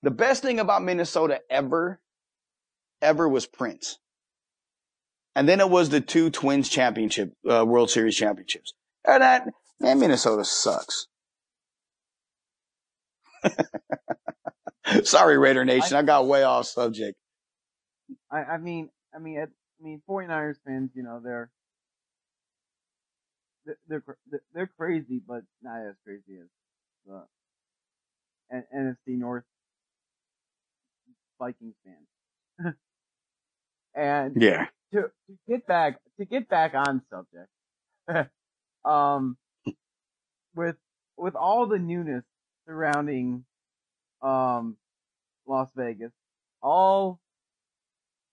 The best thing about Minnesota ever, ever was Prince. And then it was the two Twins championship, uh, World Series championships. And that, man, Minnesota sucks. <laughs> <laughs> Sorry, Raider Nation. I got way off subject. I, I mean, I mean, I mean, 49ers fans, you know, they're, they're, they're, they're crazy, but not as crazy as the NFC North Vikings fans. <laughs> and Yeah. to, to get back, to get back on subject, <laughs> um, with, with all the newness surrounding, um, Las Vegas, all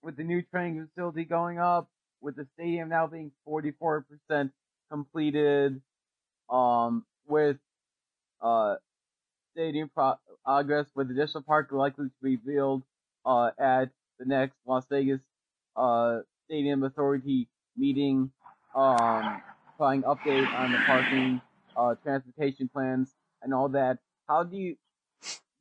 with the new training facility going up, with the stadium now being 44% completed, um, with, uh, stadium progress with additional park likely to be built, uh, at the next Las Vegas, uh, stadium authority meeting, um, providing update on the parking, uh, transportation plans and all that. How do you,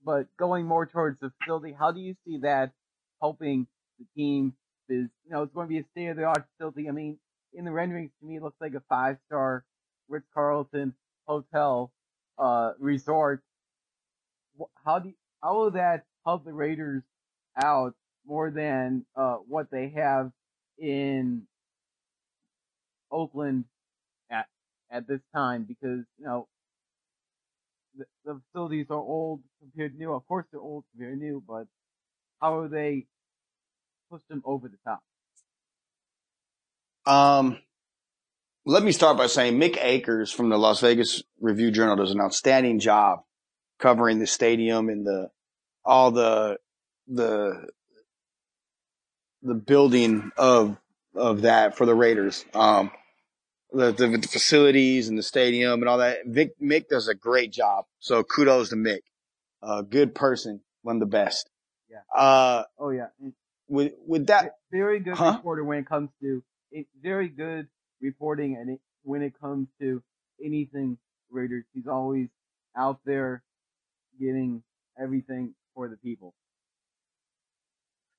but going more towards the facility, how do you see that helping the team? Is you know it's going to be a state of the art facility. I mean, in the renderings to me, it looks like a five star Ritz Carlton hotel uh resort. How do you, how will that help the Raiders out more than uh what they have in Oakland at at this time? Because you know the, the facilities are old compared new. Of course, they're old compared new, but how are they push them over the top? Um, let me start by saying Mick Akers from the Las Vegas Review Journal does an outstanding job covering the stadium and the all the the the building of of that for the Raiders. Um, the, the, the facilities and the stadium and all that. Vic, Mick does a great job. So kudos to Mick. A uh, good person, one of the best. Yeah. Uh, oh yeah. with with that, very good huh? reporter when it comes to it. Very good reporting and it, when it comes to anything Raiders. He's always out there getting everything for the people.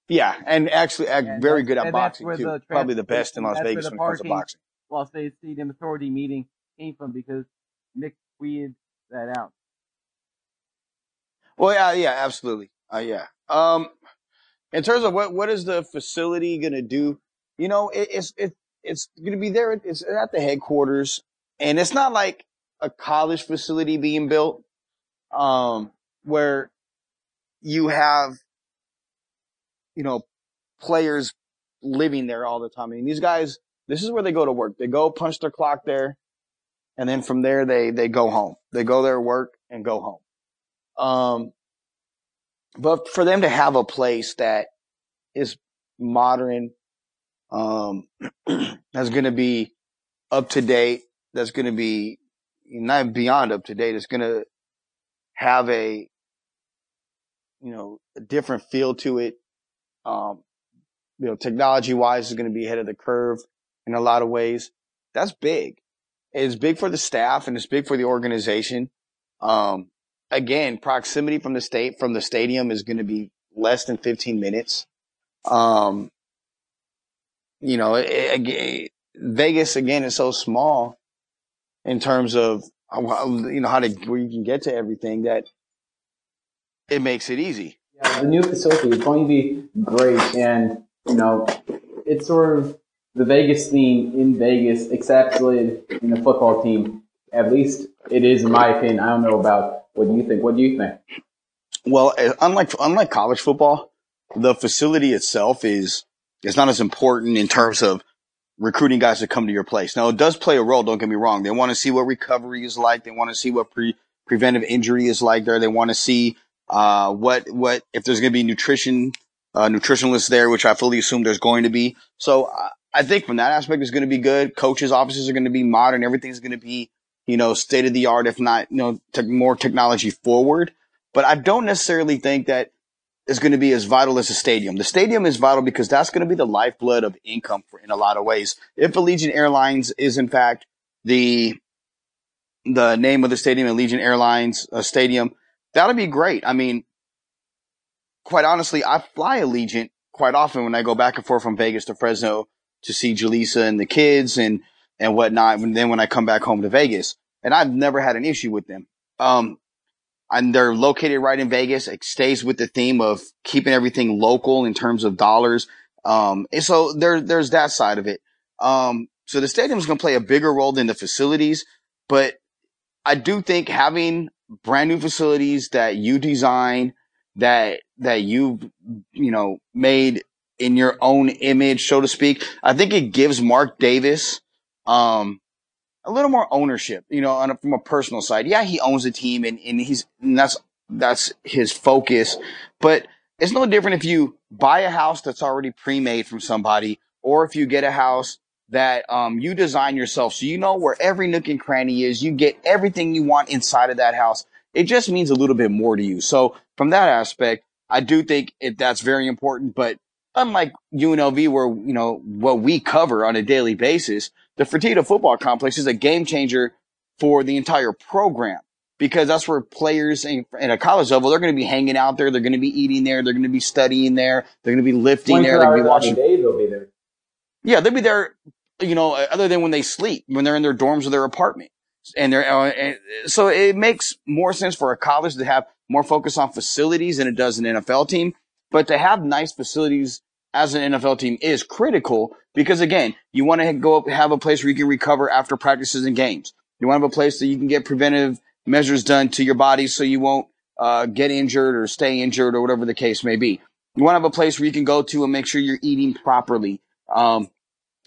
Yeah, and actually, and very good at boxing too. The Probably the best in Las Vegas when it comes to boxing. Las Vegas Stadium Authority meeting came from because Nick tweeted that out. Well, yeah, yeah, absolutely. Uh, yeah. Um, in terms of what what is the facility going to do? You know, it, it's it, it's going to be there. It's at the headquarters, and it's not like a college facility being built, um, where you have, you know, players living there all the time. I mean, these guys, this is where they go to work. They go punch their clock there, and then from there they they go home. They go there, work, and go home. Um, but for them to have a place that is modern, um, <clears throat> that's going to be up to date, that's going to be not beyond up to date, it's going to have a, you know, a different feel to it. Um, you know, technology wise is going to be ahead of the curve in a lot of ways. That's big. It's big for the staff and it's big for the organization. Um, again, proximity from the state, from the stadium is going to be less than 15 minutes. Um, you know, it, it, Vegas again is so small in terms of, you know, how to, where you can get to everything that it makes it easy. Yeah, the new facility is going to be great. And, you know, it's sort of the Vegas theme in Vegas encapsulated in the football team. At least it is, in my opinion. I don't know about what you think. What do you think? Well, eh, unlike unlike college football, the facility itself is is not as important in terms of recruiting guys to come to your place. Now, it does play a role. Don't get me wrong. They want to see what recovery is like. They want to see what pre preventive injury is like there. They want to see uh, what what if there's going to be nutrition uh, nutritionalists there, which I fully assume there's going to be. So uh, I think from that aspect, is going to be good. Coaches' offices are going to be modern. Everything's going to be, you know, state of the art, if not, you know, te- more technology forward. But I don't necessarily think that is going to be as vital as the stadium. The stadium is vital because that's going to be the lifeblood of income for, in a lot of ways. If Allegiant Airlines is in fact the the name of the stadium, Allegiant Airlines uh, Stadium, that'll be great. I mean, quite honestly, I fly Allegiant quite often when I go back and forth from Vegas to Fresno to see Jaleesa and the kids and, and whatnot. And then when I come back home to Vegas and I've never had an issue with them. Um, and they're located right in Vegas. It stays with the theme of keeping everything local in terms of dollars. Um, and so there, there's that side of it. Um, so the stadium is going to play a bigger role than the facilities, but I do think having brand new facilities that you design, that, that you've, you know, made in your own image, so to speak. I think it gives Mark Davis, um, a little more ownership, you know, a, from a personal side. Yeah, he owns the team and, and he's, and that's, that's his focus, but it's no different if you buy a house that's already pre-made from somebody or if you get a house that um, you design yourself. So you know where every nook and cranny is. You get everything you want inside of that house. It just means a little bit more to you. So from that aspect i do think it, that's very important but unlike UNLV, where, you know, what we cover on a daily basis, the Fertitta football complex is a game changer for the entire program because that's where players in, at a college level, they're going to be hanging out there. They're going to be eating there. They're going to be studying there. They're going to be lifting there. They're going to be watching. Day, they'll be there. Yeah, they'll be there, you know, other than when they sleep, when they're in their dorms or their apartment. And they're, uh, and so it makes more sense for a college to have more focus on facilities than it does an NFL team. But to have nice facilities as an NFL team is critical because again, you want to go up, have a place where you can recover after practices and games. You want to have a place that you can get preventive measures done to your body so you won't uh, get injured or stay injured or whatever the case may be. You want to have a place where you can go to and make sure you're eating properly. Um,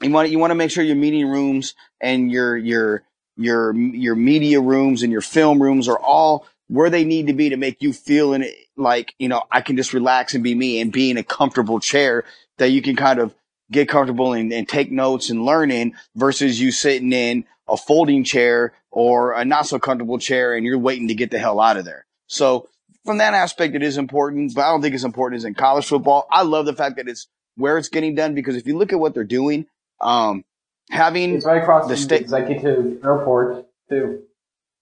you want you want to make sure your meeting rooms and your your your your media rooms and your film rooms are all where they need to be to make you feel in it like, you know, I can just relax and be me and be in a comfortable chair that you can kind of get comfortable and, and take notes and learning versus you sitting in a folding chair or a not so comfortable chair and you're waiting to get the hell out of there. So from that aspect, it is important, but I don't think it's important as in college football. I love the fact that it's where it's getting done because if you look at what they're doing, um, having It's right across the the state- executive airport too.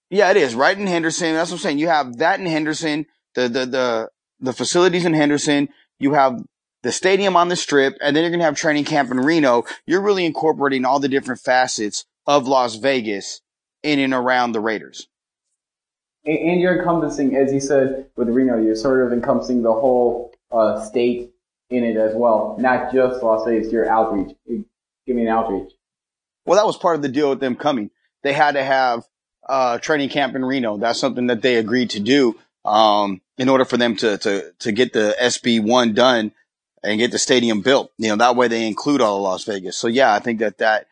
Yeah, it is right in Henderson. That's what I'm saying. You have that in Henderson, the the the the facilities in Henderson. You have the stadium on the strip, and then you're gonna have training camp in Reno. You're really incorporating all the different facets of Las Vegas in and around the Raiders. And, and you're encompassing, as you said with Reno, you're sort of encompassing the whole uh, state in it as well, not just Las Vegas. Your outreach, you're giving an outreach. Well, that was part of the deal with them coming. They had to have uh, training camp in Reno. That's something that they agreed to do um, in order for them to to to get the SB one done and get the stadium built. You know, that way they include all of Las Vegas. So yeah, I think that that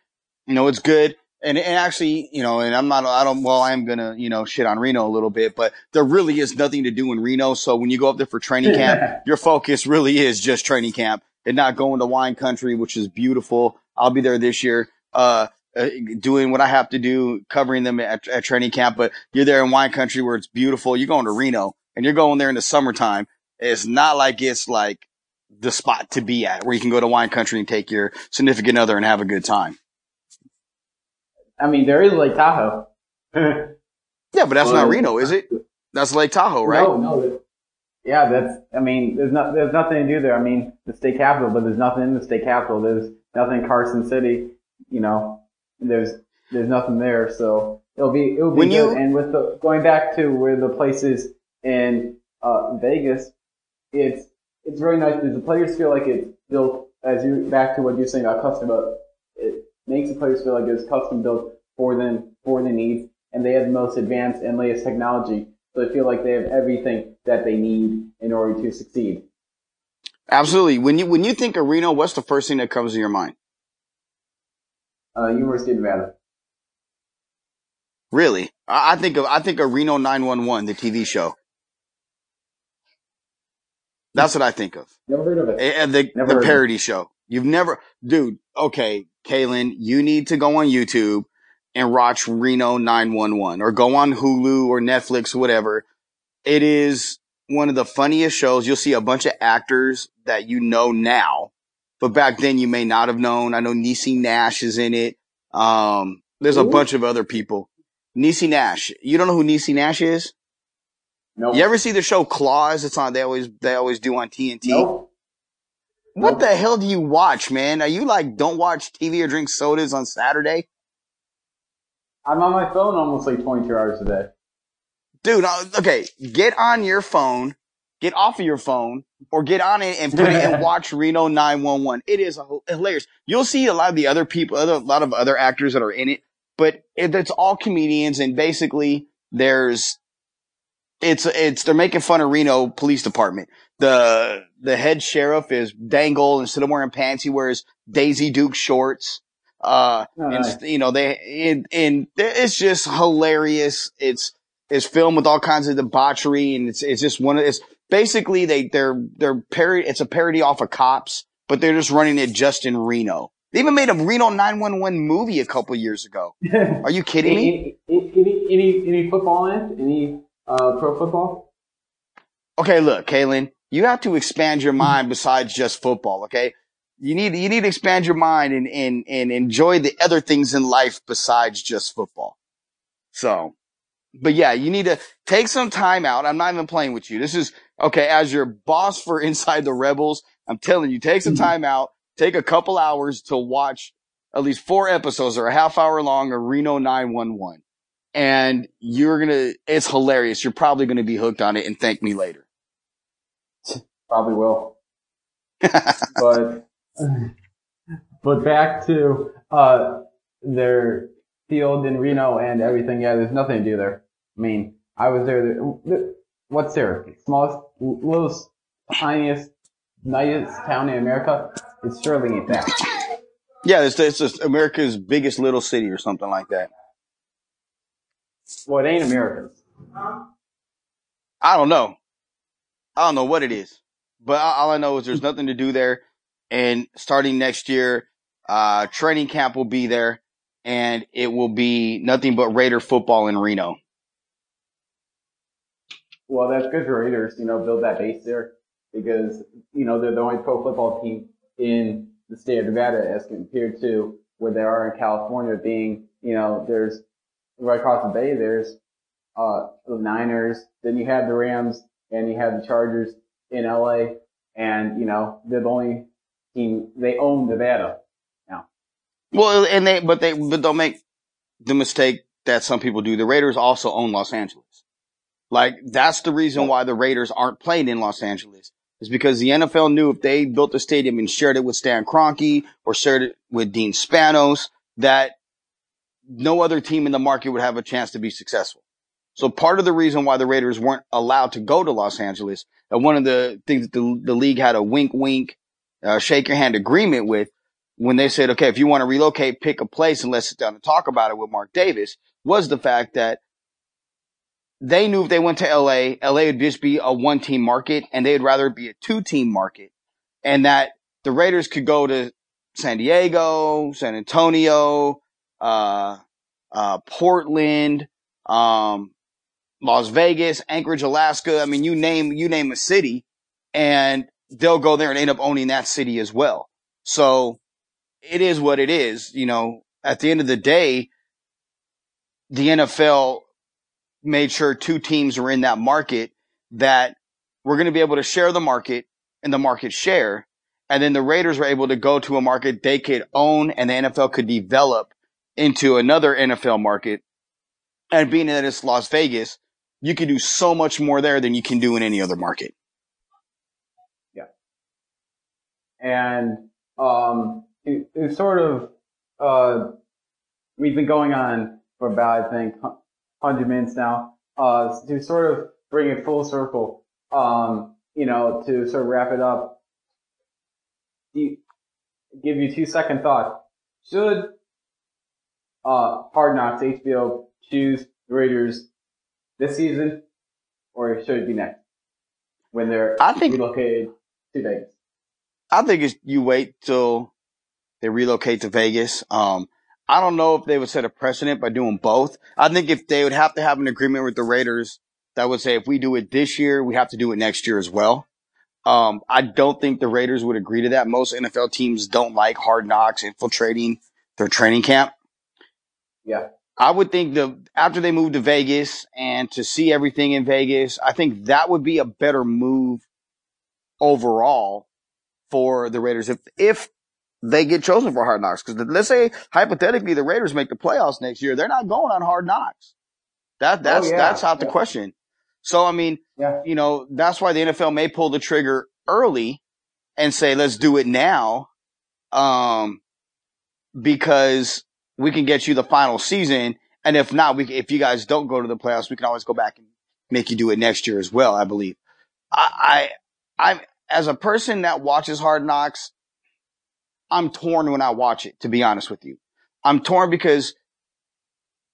you know it's good. And, and actually, you know, and I'm not, I don't, well, I'm gonna, you know, shit on Reno a little bit, but there really is nothing to do in Reno. So when you go up there for training <laughs> camp, your focus really is just training camp and not going to wine country, which is beautiful. I'll be there this year. Uh, uh, doing what I have to do, covering them at, at training camp, but you're there in wine country where it's beautiful. You're going to Reno and you're going there in the summertime. It's not like it's like the spot to be at where you can go to wine country and take your significant other and have a good time. I mean, there is Lake Tahoe. <laughs> Yeah, but that's Well, not Reno, is it? That's Lake Tahoe, right? No, no. Yeah, that's. I mean, there's not. There's nothing to do there. I mean, the state capital, but there's nothing in the state capital. There's nothing in Carson City. You know, there's there's nothing there. So it'll be it'll be When good. you- and with the going back to where the places in uh, Vegas, it's it's really nice because the players feel like it's built as you back to what you're saying about custom. But it makes the players feel like it's custom built for them for the needs, and they have the most advanced and latest technology. So they feel like they have everything that they need in order to succeed. Absolutely. When you, when you think of Reno, what's the first thing that comes to your mind? Uh, University of Nevada. Really? I, I think of, I think of Reno 911, the TV show. That's what I think of. Never heard of it. And the, the heard of it. parody show. You've never, dude, okay, Kaylin, you need to go on YouTube and watch Reno 911 or go on Hulu or Netflix, whatever. It is one of the funniest shows. You'll see a bunch of actors that you know now, but back then you may not have known. I know Niecy Nash is in it. Um, there's a bunch of other people. Niecy Nash. You don't know who Niecy Nash is? Nope. You ever see the show Claws? It's on, they always, they always do on TNT. Nope. What Nope. the hell do you watch, man? Are you like, don't watch TV or drink sodas on Saturday? I'm on my phone almost like 22 hours a day. Dude, uh, okay, get on your phone, get off of your phone, or get on it and put it and <laughs> watch Reno 911. It is hilarious. You'll see a lot of the other people, other, a lot of other actors that are in it, but it, it's all comedians and basically there's, it's, it's, they're making fun of Reno Police Department. The, the head sheriff is Dangle. Instead of wearing pants, he wears Daisy Duke shorts. Uh, Oh, and you know they and, and it's just hilarious. It's it's filmed with all kinds of debauchery, and it's it's just one of it's basically they they're they're parody. It's a parody off of Cops, but they're just running it just in Reno. They even made a Reno 911 movie a couple years ago. <laughs> Are you kidding me? any, any, any, any football in? Any uh, pro football? Okay, look, Kaylin, you have to expand your mind besides just football. Okay, you need you need to expand your mind and and and enjoy the other things in life besides just football. So, but yeah, you need to take some time out. I'm not even playing with you. This is okay. As your boss for Inside the Rebels, I'm telling you, take some time out. Take a couple hours to watch at least four episodes or a half hour long of Reno 911. And you're gonna, it's hilarious. You're probably gonna be hooked on it and thank me later. <laughs> Probably will. <laughs> but but back to uh their field in Reno and everything. Yeah, there's nothing to do there. I mean, I was there. What's there? Smallest, littlest, tiniest, nicest town in America. It surely ain't that. Yeah, it's, it's just America's biggest little city or something like that. Well, it ain't America's. I don't know. I don't know what it is, but all all I know is there's nothing to do there. and starting next year, uh, training camp will be there and it will be nothing but Raider football in Reno. Well, that's good for Raiders, you know, build that base there because, you know, they're the only pro football team in the state of Nevada as compared to where they are in California being, you know, there's right across the bay, there's, uh, the Niners, then you have the Rams and you have the Chargers in LA and, you know, they're the only team, they own Nevada now. Well, and they, but they, but don't make the mistake that some people do. The Raiders also own Los Angeles. Like that's the reason why the Raiders aren't playing in Los Angeles is because the NFL knew if they built a stadium and shared it with Stan Kroenke or shared it with Dean Spanos, that no other team in the market would have a chance to be successful. So part of the reason why the Raiders weren't allowed to go to Los Angeles, and one of the things that the, the league had a wink, wink, uh, shake your hand agreement with when they said, okay, if you want to relocate, pick a place and let's sit down and talk about it with Mark Davis was the fact that they knew if they went to LA, LA would just be a one team market and they'd rather be a two team market and that the Raiders could go to San Diego, San Antonio, uh, uh, Portland, um, Las Vegas, Anchorage, Alaska. I mean, you name, you name a city and they'll go there and end up owning that city as well. So it is what it is. You know, at the end of the day, the NFL made sure two teams were in that market that we're going to be able to share the market and the market share. And then the Raiders were able to go to a market they could own and the NFL could develop into another NFL market. And being that it's Las Vegas, you can do so much more there than you can do in any other market. Yeah. And, um, it, it's sort of, uh, we've been going on for about, I think, 100 minutes now, uh, to sort of bring it full circle, um, you know, to sort of wrap it up, you, give you two second thoughts. Should, uh, Hard Knocks HBO choose the Raiders this season or should it be next when they're I think- relocated to Vegas? I think it's, you wait till they relocate to Vegas. Um, I don't know if they would set a precedent by doing both. I think if they would have to have an agreement with the Raiders that would say if we do it this year, we have to do it next year as well. Um, I don't think the Raiders would agree to that. Most NFL teams don't like hard knocks infiltrating their training camp. Yeah. I would think the after they move to Vegas and to see everything in Vegas, I think that would be a better move overall for the Raiders if if they get chosen for Hard Knocks. Because let's say hypothetically the Raiders make the playoffs next year, they're not going on Hard Knocks. That that's Oh, yeah. that's out the Yeah. question. So I mean, Yeah. you know, that's why the NFL may pull the trigger early and say, let's do it now. Um, because we can get you the final season. And if not, we, if you guys don't go to the playoffs, we can always go back and make you do it next year as well, I believe. I, I, I'm, as a person that watches Hard Knocks, I'm torn when I watch it, to be honest with you. I'm torn because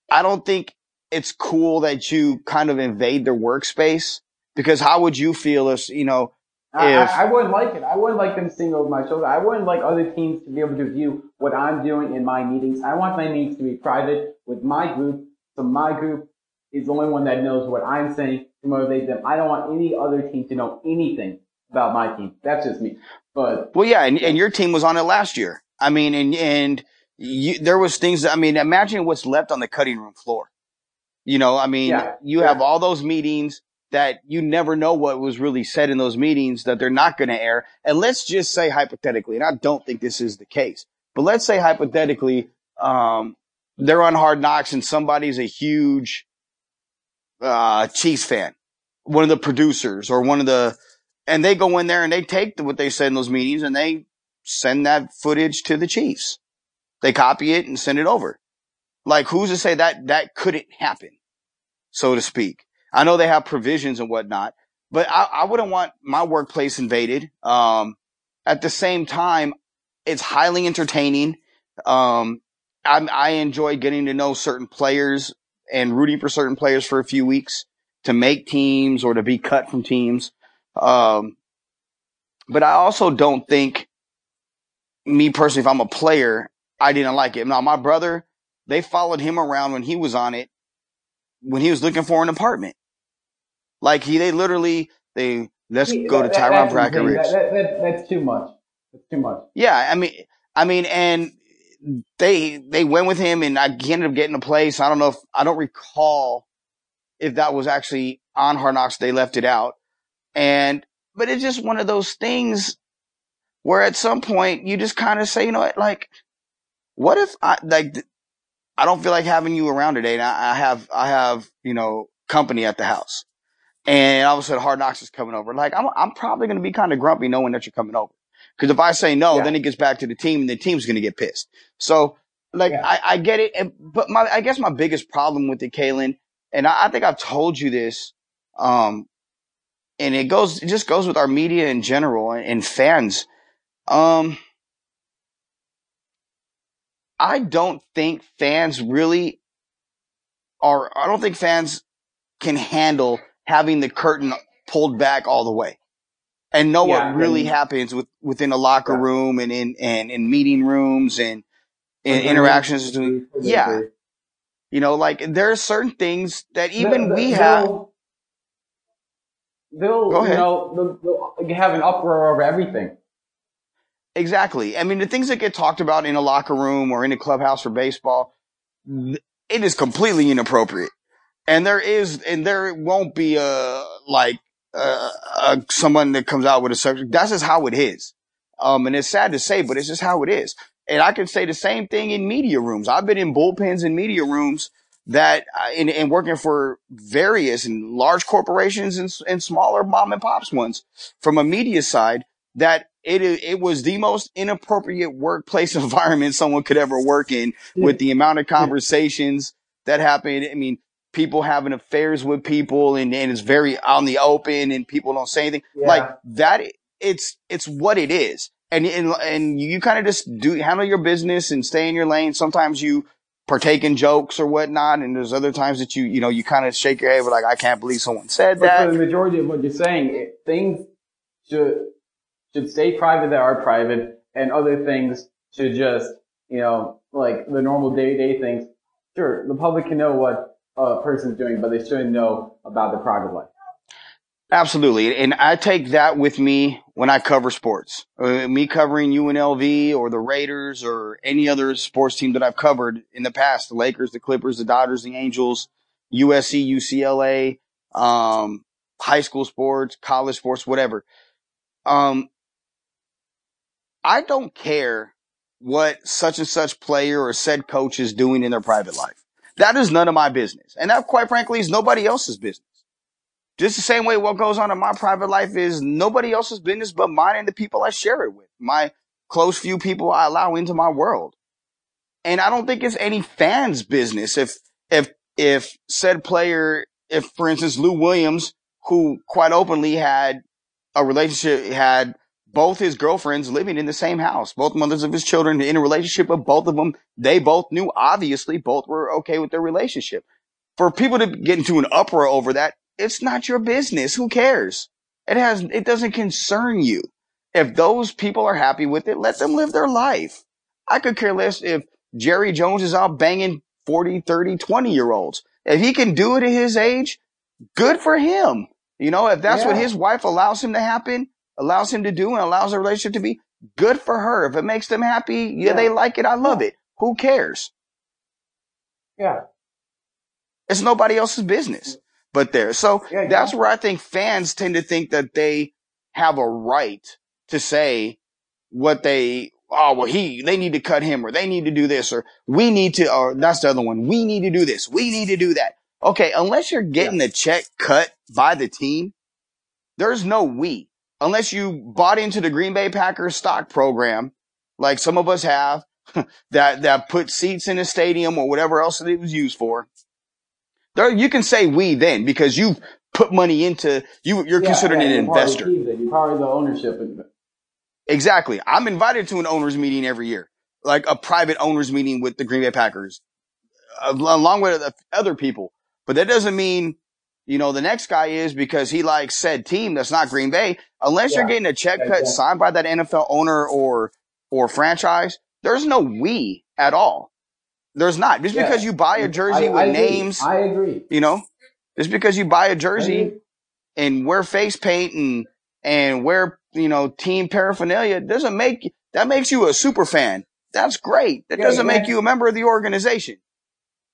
I don't think it's cool that you kind of invade their workspace because how would you feel if, you know, I, If- I, I wouldn't like it. I wouldn't like them seeing over my shoulder. I wouldn't like other teams to be able to view what I'm doing in my meetings. I want my meetings to be private with my group. So my group is the only one that knows what I'm saying to motivate them. I don't want any other team to know anything about my team. That's just me. But Well, yeah, and, and your team was on it last year. I mean, and and you, there was things. I mean, imagine what's left on the cutting room floor. You know, I mean, Yeah, you yeah. have all those meetings that you never know what was really said in those meetings that they're not going to air. And let's just say hypothetically, and I don't think this is the case, but let's say hypothetically, um, they're on Hard Knocks and somebody's a huge uh, Chiefs fan, one of the producers or one of the, and they go in there and they take what they said in those meetings and they send that footage to the Chiefs. They copy it and send it over. Like who's to say that that couldn't happen, so to speak? I know they have provisions and whatnot, but I, I wouldn't want my workplace invaded. Um, at the same time, it's highly entertaining. Um, I, I enjoy getting to know certain players and rooting for certain players for a few weeks to make teams or to be cut from teams. Um, but I also don't think me personally, if I'm a player, I didn't like it. Now my brother, they followed him around when he was on it, when he was looking for an apartment. Like he, they literally, they let's See, go to that- that- Tyron that's. That, that, that, that's too much. That's too much. Yeah, I mean, I mean, and they they went with him, and I he ended up getting a place. I don't know if I don't recall if that was actually on Hard Knocks. They left it out, and but it's just one of those things where at some point you just kind of say, you know what, like, what if I like I don't feel like having you around today, and I, I have I have you know company at the house, and all of a sudden Hard Knocks is coming over. Like I'm I'm probably going to be kind of grumpy knowing that you're coming over. Because if I say no, Yeah. then it gets back to the team, and the team's going to get pissed. So, like, Yeah. I, I get it, and- but my, I guess my biggest problem with it, Kalen, and I, I think I've told you this, um, and it goes, it just goes with our media in general and, and fans. Um, I don't think fans really are. I don't think fans can handle having the curtain pulled back all the way and know Yeah, what really and- happens with, within a locker Yeah. room and in and in meeting rooms and in Agreed. interactions between yeah you know like there are certain things that even They'll- we have they'll- you know, they'll, they'll have an uproar over everything. exactly. I mean the things that get talked about in a locker room or in a clubhouse for baseball it is completely inappropriate. And there is and there won't be a like uh, uh, someone that comes out with a subject. That's just how it is. Um and it's sad to say but it's just how it is. And i can say the same thing in media rooms. I've been in bullpens and media rooms that uh, in, in working for various and large corporations and, and smaller mom and pops ones from a media side that it it was the most inappropriate workplace <laughs> environment someone could ever work in with the amount of conversations that happened. I mean, people having affairs with people and, and it's very on the open and people don't say anything Yeah. like that. It's, it's what it is. And, and, and you kind of just do handle your business and stay in your lane. Sometimes you partake in jokes or whatnot. And there's other times that you, you know, you kind of shake your head with like, I can't believe someone said But that. for the majority of what you're saying, it, things should should stay private that are private, and other things should just, you know, like the normal day to day things. Sure, the public can know what a person's doing, but they shouldn't know about their private life. Absolutely. And I take that with me when I cover sports. Uh, me covering UNLV or the Raiders or any other sports team that I've covered in the past, the Lakers, the Clippers, the Dodgers, the Angels, USC, UCLA, um, high school sports, college sports, whatever. Um, I don't care what such and such player or said coach is doing in their private life. That is none of my business. And that quite frankly is nobody else's business. Just the same way what goes on in my private life is nobody else's business but mine and the people I share it with. My close few people I allow into my world. And I don't think it's any fan's business if if if said player, if for instance Lou Williams, who quite openly had a relationship, had both his girlfriends living in the same house, both mothers of his children in a relationship of both of them. They both knew, obviously, both were okay with their relationship. For people to get into an uproar over that, it's not your business. Who cares? It has, it doesn't concern you. If those people are happy with it, let them live their life. I could care less if Jerry Jones is out banging 40, 30, 20 year olds. If he can do it at his age, good for him. You know, if that's what his wife allows him to happen, allows him to do and allows a relationship to be, good for her. If it makes them happy, yeah, Yeah. they like it. I love it. Who cares? Yeah. It's nobody else's business but there. So Yeah, that's where I think fans tend to think that they have a right to say what they, oh, well, he, they need to cut him or they need to do this or we need to, or that's the other one. We need to do this. We need to do that. Okay. Unless you're getting the check cut by the team, there's no we. Unless you bought into the Green Bay Packers stock program, like some of us have, <laughs> that, that put seats in a stadium or whatever else that it was used for. There, you can say we then because you've put money into, you, you're Yeah, considered yeah, an you're part of the investor. team then. You're part of the ownership. Exactly. I'm invited to an owners meeting every year, like a private owners meeting with the Green Bay Packers, uh, along with other people. But that doesn't mean, you know, the next guy is because he likes said team that's not Green Bay. Unless you're Yeah. getting a check cut exactly. signed by that NFL owner or or franchise, there's no we at all. There's not. Just Yeah. because you buy a jersey I- with I names, I agree. you know, just because you buy a jersey and wear face paint and and wear you know team paraphernalia doesn't make that makes you a super fan. That's great. That Yeah, doesn't make you a member of the organization.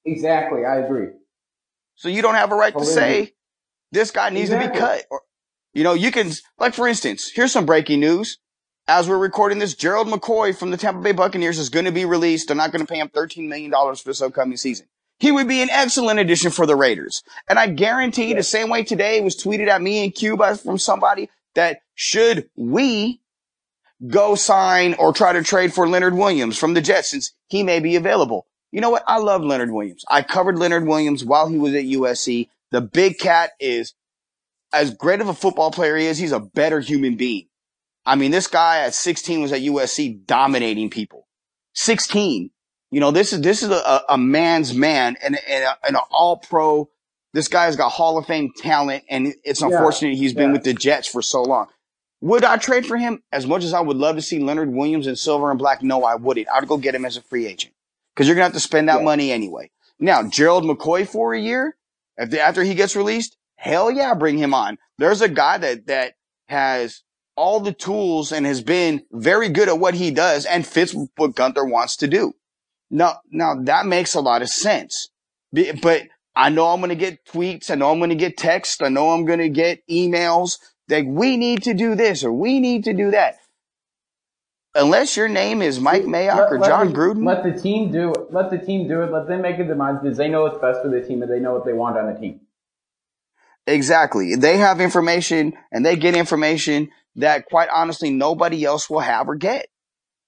Exactly, I agree. So you don't have a right to say this guy needs to be cut. Or, you know, you can like for instance, here's some breaking news. As we're recording this, Gerald McCoy from the Tampa Bay Buccaneers is going to be released. They're not going to pay him $13 million for this upcoming season. He would be an excellent addition for the Raiders. And I guarantee the same way today was tweeted at me in Cuba from somebody that should we go sign or try to trade for Leonard Williams from the Jets since he may be available. You know what? I love Leonard Williams. I covered Leonard Williams while he was at USC. The big cat is as great of a football player he is, he's a better human being. I mean, this guy at 16 was at USC dominating people. 16. You know, this is, this is a, a man's man and, and, a, and an all pro. This guy's got Hall of Fame talent and it's Yeah. unfortunate he's been Yeah. with the Jets for so long. Would I trade for him? As much as I would love to see Leonard Williams in silver and black, no, I wouldn't. I'd go get him as a free agent because you're going to have to spend that Yeah. money anyway. Now, Gerald McCoy for a year, after he gets released, hell yeah, bring him on. There's a guy that, that has all the tools and has been very good at what he does and fits what Guenther wants to do. Now, now that makes a lot of sense. But I know I'm going to get tweets. I know I'm going to get texts. I know I'm going to get emails that we need to do this or we need to do that. Unless your name is Mike Mayock Let- or let John the- Gruden, Let the team do it. Let the team do it. Let them make it their minds because they know what's best for the team and they know what they want on the team. Exactly. They have information and they get information that quite honestly nobody else will have or get.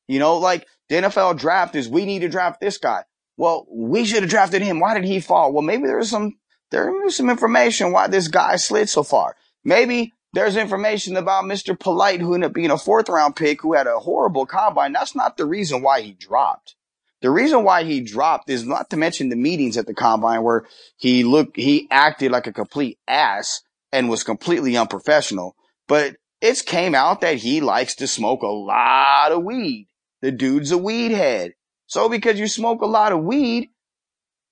You know, like the NFL draft is we need to draft this guy. Well, we should have drafted him. Why did he fall? Well, maybe there's some there's some information why this guy slid so far. Maybe there's information about Mr. Polite who ended up being a fourth round pick who had a horrible combine. That's not the reason why he dropped. The reason why he dropped is not to mention the meetings at the combine where he looked, he acted like a complete ass and was completely unprofessional. But it's came out that he likes to smoke a lot of weed. The dude's a weed head. So because you smoke a lot of weed,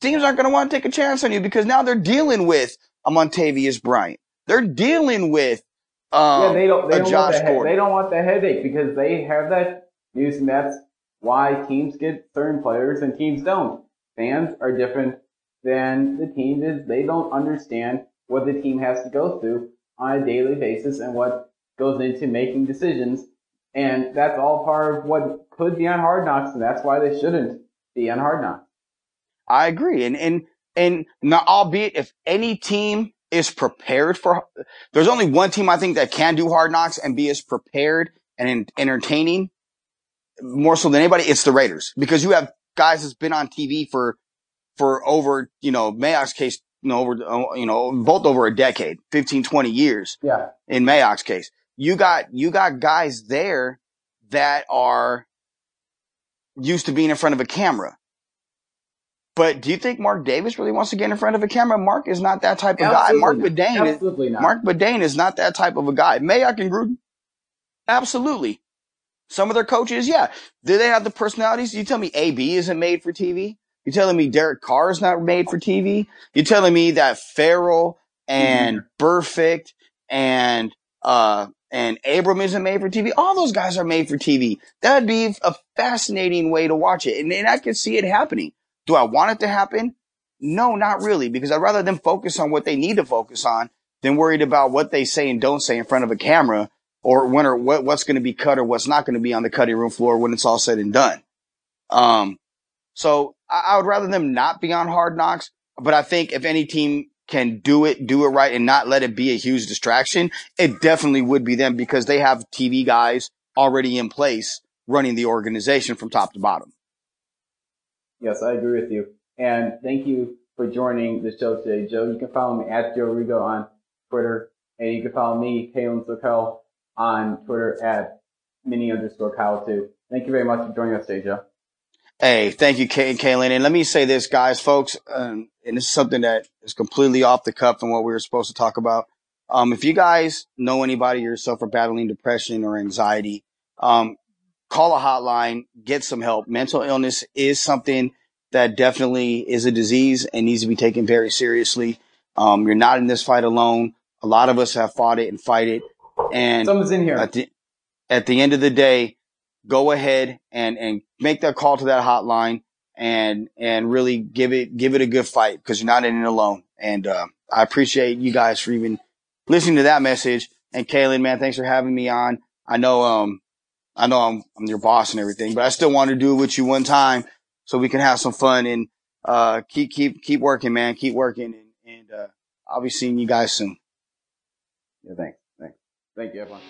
teams aren't going to want to take a chance on you because now they're dealing with a Martavis Bryant. They're dealing with um, yeah, they don't. They a don't Josh want the Gordon. They don't want the headache because they have that news, and that's why teams get certain players and teams don't. Fans are different than the teams. Is they don't understand what the team has to go through on a daily basis and what goes into making decisions. And that's all part of what could be on Hard Knocks, and that's why they shouldn't be on Hard Knocks. I agree. And, and, and not, albeit if any team is prepared for, there's only one team I think that can do hard knocks and be as prepared and entertaining more so than anybody. It's the Raiders because you have guys that's been on TV for, for over, you know, Mayock's case, you know, over, you know, both over a decade, 15, 20 years Yeah, in Mayock's case. You got, you got guys there that are used to being in front of a camera. But do you think Mark Davis really wants to get in front of a camera? Mark is not that type of guy. Mark not. Badain is, not. Mark Badain is not that type of a guy. Mayock and Gruden, absolutely. Some of their coaches, yeah. Do they have the personalities? You tell me AB isn't made for TV? You telling me Derek Carr is not made for TV? You telling me that Ferrell and Burfict and uh and Abram isn't made for TV? All those guys are made for TV. That'd be a fascinating way to watch it, and, and I can see it happening. Do I want it to happen? No, not really, because I'd rather them focus on what they need to focus on than worried about what they say and don't say in front of a camera or when or what, what's going to be cut or what's not going to be on the cutting room floor when it's all said and done. Um, so I, I would rather them not be on hard knocks, but I think if any team can do it, do it right and not let it be a huge distraction, it definitely would be them because they have TV guys already in place running the organization from top to bottom. Yes, I agree with you. And thank you for joining the show today, Joe. You can follow me at Joe Rigo on Twitter, and you can follow me, Kalen Sokel, on Twitter at mini underscore Kyle too. Thank you very much for joining us today, Joe. Hey, thank you, Kay- Kaylin. And let me say this, guys, folks, um, and this is something that is completely off the cuff and what we were supposed to talk about. Um, if you guys know anybody yourself are battling depression or anxiety, um, call a hotline, get some help. Mental illness is something that definitely is a disease and needs to be taken very seriously. Um, you're not in this fight alone. A lot of us have fought it and fight it. And Someone's in here. at the, at the end of the day, go ahead and, and make that call to that hotline and, and really give it, give it a good fight because you're not in it alone. And, uh, I appreciate you guys for even listening to that message. And Kaylin, man, thanks for having me on. I know, um, I know I'm, I'm your boss and everything, but I still want to do it with you one time so we can have some fun and, uh, keep, keep, keep working, man. Keep working. And, and, uh, I'll be seeing you guys soon. Yeah, thanks. Thanks. Thank you, everyone.